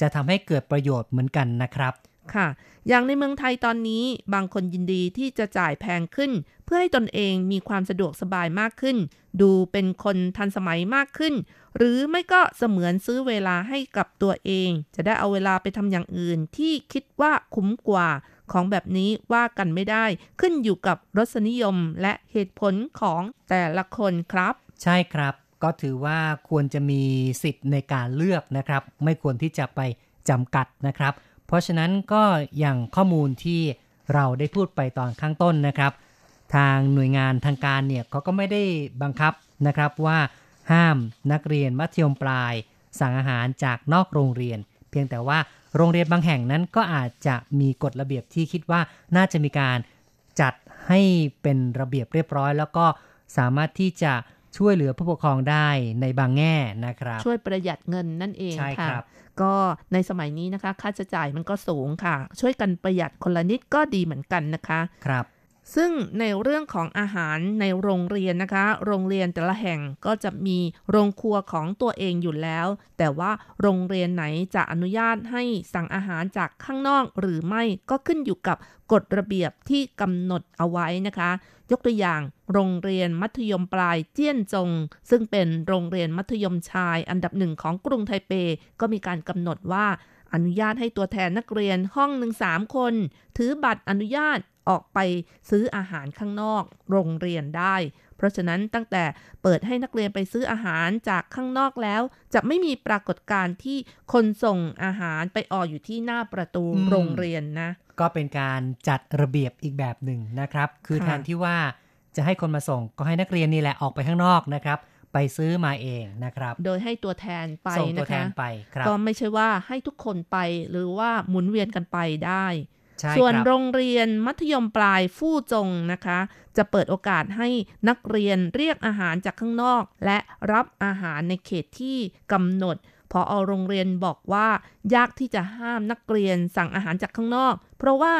จะทำให้เกิดประโยชน์เหมือนกันนะครับค่ะ อย่างในเมืองไทยตอนนี้บางคนยินดีที่จะจ่ายแพงขึ้น เพื่อให้ตนเองมีความสะดวกสบายมากขึ้น ดูเป็นคนทันสมัยมากขึ้น หรือไม่ก็เสมือนซื้อเวลาให้กับตัวเอง จะได้เอาเวลาไปทำอย่างอื่นที่คิดว่าคุ้มกว่า ของแบบนี้ว่ากันไม่ได้ ขึ้นอยู่กับรสนิยมและเหตุผลของแต่ละคนครับ ใช่ครับ ก็ถือว่าควรจะมีสิทธิ์ในการเลือกนะครับ ไม่ควรที่จะไปจำกัดนะครับ เพราะฉะนั้นก็อย่างข้อมูลที่เราได้พูดไปตอนข้างต้นนะครับ ทางหน่วยงานทางการเนี่ยเขาก็ไม่ได้บังคับนะครับว่าห้ามนักเรียนมัธยมปลาย สั่งอาหารจากนอกโรงเรียน เพียงแต่ว่า โรงเรียนบางแห่งนั้นก็อาจจะมีกฎระเบียบที่คิดว่าน่าจะมีการจัดให้เป็นระเบียบเรียบร้อย แล้วก็สามารถที่จะช่วยเหลือผู้ปกครองได้ในบางแง่นะครับ ช่วยประหยัดเงินนั่นเองใช่ค่ะครับก็ในสมัยนี้นะคะ ค่าใช้จ่ายมันก็สูงค่ะ ช่วยกันประหยัดคนละนิดก็ดีเหมือนกันนะคะ ครับ ซึ่งในเรื่องของอาหารในโรงเรียนนะคะ โรงเรียนแต่ละแห่งก็จะมีโรงครัวของตัวเองอยู่แล้ว แต่ว่าโรงเรียนไหนจะอนุญาตให้สั่งอาหารจากข้างนอกหรือไม่ก็ขึ้นอยู่กับกฎระเบียบที่กำหนดเอาไว้นะคะ ยกตัวอย่างโรงเรียนมัธยมปลายเจี้ยนจง ซึ่งเป็นโรงเรียนมัธยมชายอันดับหนึ่งของกรุงไทเป ก็มีการกำหนดว่าอนุญาตให้ตัวแทนนักเรียนห้องหนึ่งสามคน ถือบัตรอนุญาต ออกไปซื้ออาหารข้างนอกโรงเรียนได้ เพราะฉะนั้นตั้งแต่เปิดให้นักเรียนไปซื้ออาหารจากข้างนอกแล้ว จะไม่มีปรากฏการณ์ที่คนส่งอาหารไปอออยู่ที่หน้าประตูอืมโรงเรียนนะ ก็เป็นการจัดระเบียบอีกแบบหนึ่งนะครับ คือค่ะแทนที่ว่าจะให้คนมาส่งก็ให้นักเรียนนี่แหละออกไปข้างนอกนะครับไปซื้อมาเองนะครับ โดยให้ตัวแทนไปส่งตัวนะแทคะนไปครับก็ไม่ใช่ว่าให้ทุกคนไปหรือว่าหมุนเวียนกันไปได้ใช่ ส่วนครับโรงเรียนมัธยมปลายฟู่จงนะคะ จะเปิดโอกาสให้นักเรียนเรียกอาหารจากข้างนอก และรับอาหารในเขตที่กำหนดพอเอาโรงเรียนบอกว่ายากที่จะห้ามนักเรียนสั่งอาหารจากข้างนอก เพราะว่า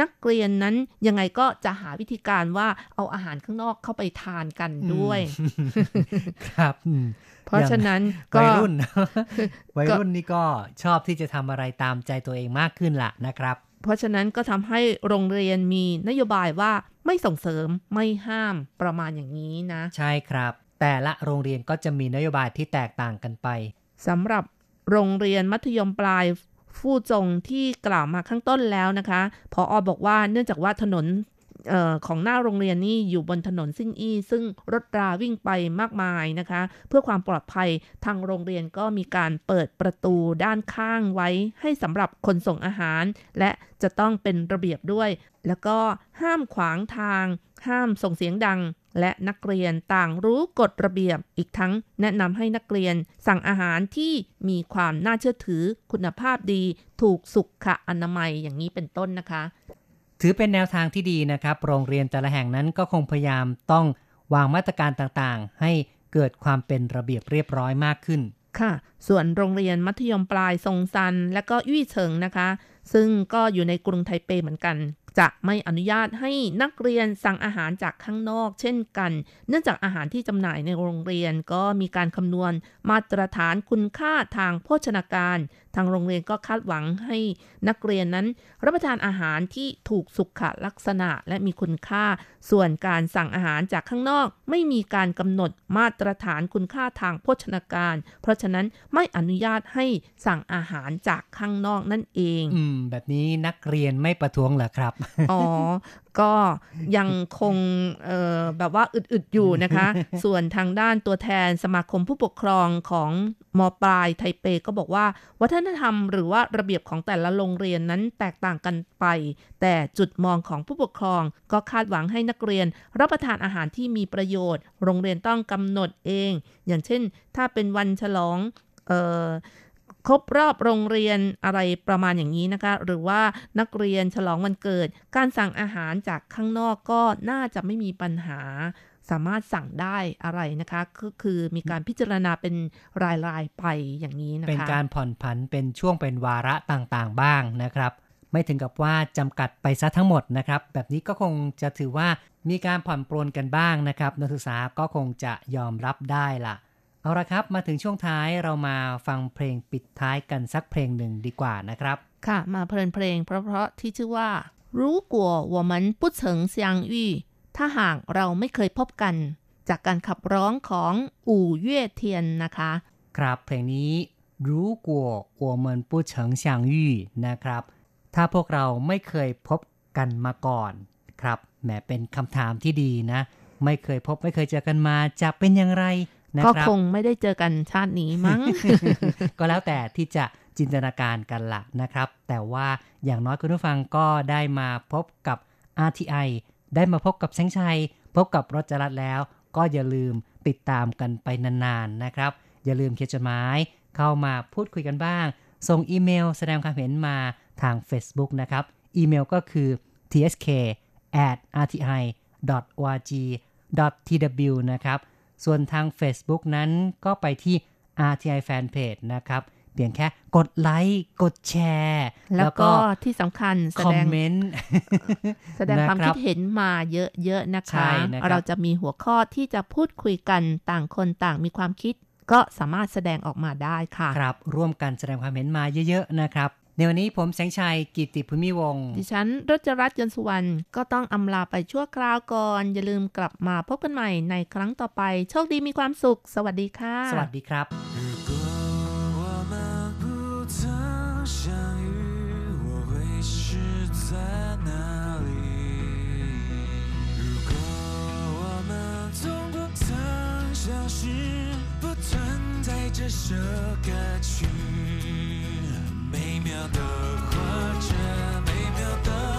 นักเรียนนั้นยังไงก็จะหาวิธีการว่าเอาอาหารข้างนอกเข้าไปทานกันด้วย ครับอืมเพราะฉะนั้นก็วัยรุ่นวัยรุ่นนี่ก็ชอบที่จะทำอะไรตามใจตัวเองมากขึ้นล่ะนะครับ เพราะฉะนั้นก็ทำให้โรงเรียนมีนโยบายว่าไม่ส่งเสริมไม่ห้ามประมาณอย่างนี้นะ ใช่ครับ แต่ละโรงเรียนก็จะมีนโยบายที่แตกต่างกันไปสำหรับโรงเรียนมัธยมปลายฟู่จงที่กล่าวมาข้างต้นแล้วนะคะ พออบอกว่าเนื่องจากว่าถนนเออของหน้าโรงเรียนนี่อยู่บนถนนซิ่งอี้ ซึ่งรถราวิ่งไปมากมายนะคะ เพื่อความปลอดภัยทางโรงเรียนก็มีการเปิดประตูด้านข้างไว้ ให้สำหรับคนส่งอาหาร และจะต้องเป็นระเบียบด้วย แล้วก็ห้ามขวางทาง ห้ามส่งเสียงดังและนักเรียนต่างรู้กฎระเบียบ อีกทั้งแนะนำให้นักเรียนสั่งอาหารที่มีความน่าเชื่อถือคุณภาพดี ถูกสุขอนามัยอย่างนี้เป็นต้นนะคะ ถือเป็นแนวทางที่ดีนะครับ โรงเรียนแต่ละแห่งนั้นก็คงพยายามต้องวางมาตรการต่างๆ ให้เกิดความเป็นระเบียบเรียบร้อยมากขึ้นค่ะ ส่วนโรงเรียนมัธยมปลายทรงซัน และก็ยี่เฉิงนะคะ ซึ่งก็อยู่ในกรุงไทเปเหมือนกัน จะไม่อนุญาตให้นักเรียนสั่งอาหารจากข้างนอก เช่นกัน เนื่องจากอาหารที่จำหน่ายในโรงเรียนก็มีการคำนวณมาตรฐานคุณค่าทางโภชนาการางโรงเรียนก็คาดหวังให้นักเรียนนั้น รับประทานอาหารที่ถูกสุขลักษณะและมีคุณค่า ส่วนการสั่งอาหารจากข้างนอก ไม่มีการกำหนดมาตรฐานคุณค่าทางโภชนาการ เพราะฉะนั้นไม่อนุญาตให้สั่งอาหารจากข้างนอกนั่นเอง อืม แบบนี้นักเรียนไม่ประท้วงเหรอครับ อ๋อ ก็ยังคงเอ่อแบบว่าอึดๆอยู่นะคะ ส่วนทางด้านตัวแทนสมาคมผู้ปกครองของมปลายไทเปก็บอกว่า วัฒนธรรมหรือว่าระเบียบของแต่ละโรงเรียนนั้นแตกต่างกันไป แต่จุดมองของผู้ปกครอง ก็คาดหวังให้นักเรียน รับประทานอาหารที่มีประโยชน์ โรงเรียนต้องกำหนดเอง อย่างเช่น ถ้าเป็นวันฉลองเอ่อ ครบรอบโรงเรียนอะไรประมาณอย่างนี้นะคะ หรือว่านักเรียนฉลองวันเกิด การสั่งอาหารจากข้างนอกก็น่าจะไม่มีปัญหา สามารถสั่งได้อะไรนะคะก็คือมีการพิจารณาเป็นรายๆไปอย่างนี้นะคะ เป็นการผ่อนผันเป็นช่วงเป็นวาระต่างๆ บ้างนะครับ ไม่ถึงกับว่าจำกัดไปซะทั้งหมดนะครับ แบบนี้ก็คงจะถือว่ามีการผ่อนปรนกันบ้างนะครับ นักศึกษาก็คงจะยอมรับได้ล่ะ เอาละครับมาถึงช่วงท้ายเรามาฟังเพลงปิดท้ายกันสักเพลงหนึ่งดีกว่านะครับ ค่ะมาเพลินเพลงเพราะๆที่ชื่อว่ารู้กัวว่ามันปุเฉิงเซียงอี้ถ้าหากเราไม่เคยพบกัน จากการขับร้องของอู่เย่เทียนนะคะ ครับเพลงนี้รู้กัวว่ามันปุเฉิงเซียงอี้นะครับ ถ้าพวกเราไม่เคยพบกันมาก่อน ครับแหมเป็นคำถามที่ดีนะ ไม่เคยพบไม่เคยเจอกันมาจะเป็นอย่างไร ก็ครับคงไม่ได้เจอกันชาตินี้มั้ง ก็แล้วแต่ที่จะจินตนาการกันละนะครับ แต่ว่าอย่างน้อยคุณผู้ฟังก็ได้มาพบกับ RTI ได้มาพบกับแสงชัย พบกับรจรัสแล้ว ก็อย่าลืมติดตามกันไปนานๆนะครับ อย่าลืมเขียนจดหมายเข้ามาพูดคุยกันบ้าง ส่งอีเมลแสดงความเห็นมาทาง Facebook นะครับ อีเมลก็คือ tsk at rti org tw นะครับ ส่วนทาง Facebook นั้นก็ไปที่ RTI Fanpage นะครับ เพียงแค่กดไลค์ กดแชร์ แล้วก็ที่สำคัญแสคอดมงเมนต์แสดงความนะครับคิดเห็นมาเยอะๆนะคะใช่นะครับเราจะมีหัวข้อที่จะพูดคุยกันต่างคนต่างมีความคิดก็สามารถแสดงออกมาได้ค่ะ ครับ ร่วมกันแสดงความเห็นมาเยอะ ๆ นะครับ ในวันนี้ผมแสงชัยกิติภูมิวงดิฉันรัชรัตน์ยนสุวรรณก็ต้องอำลาไปชั่วคราวก่อน อย่าลืมกลับมาพบกันใหม่ในครั้งต่อไป โชคดีมีความสุข สวัสดีค่ะ สวัสดีครับ不存在这首歌曲。美妙的活着，美妙的。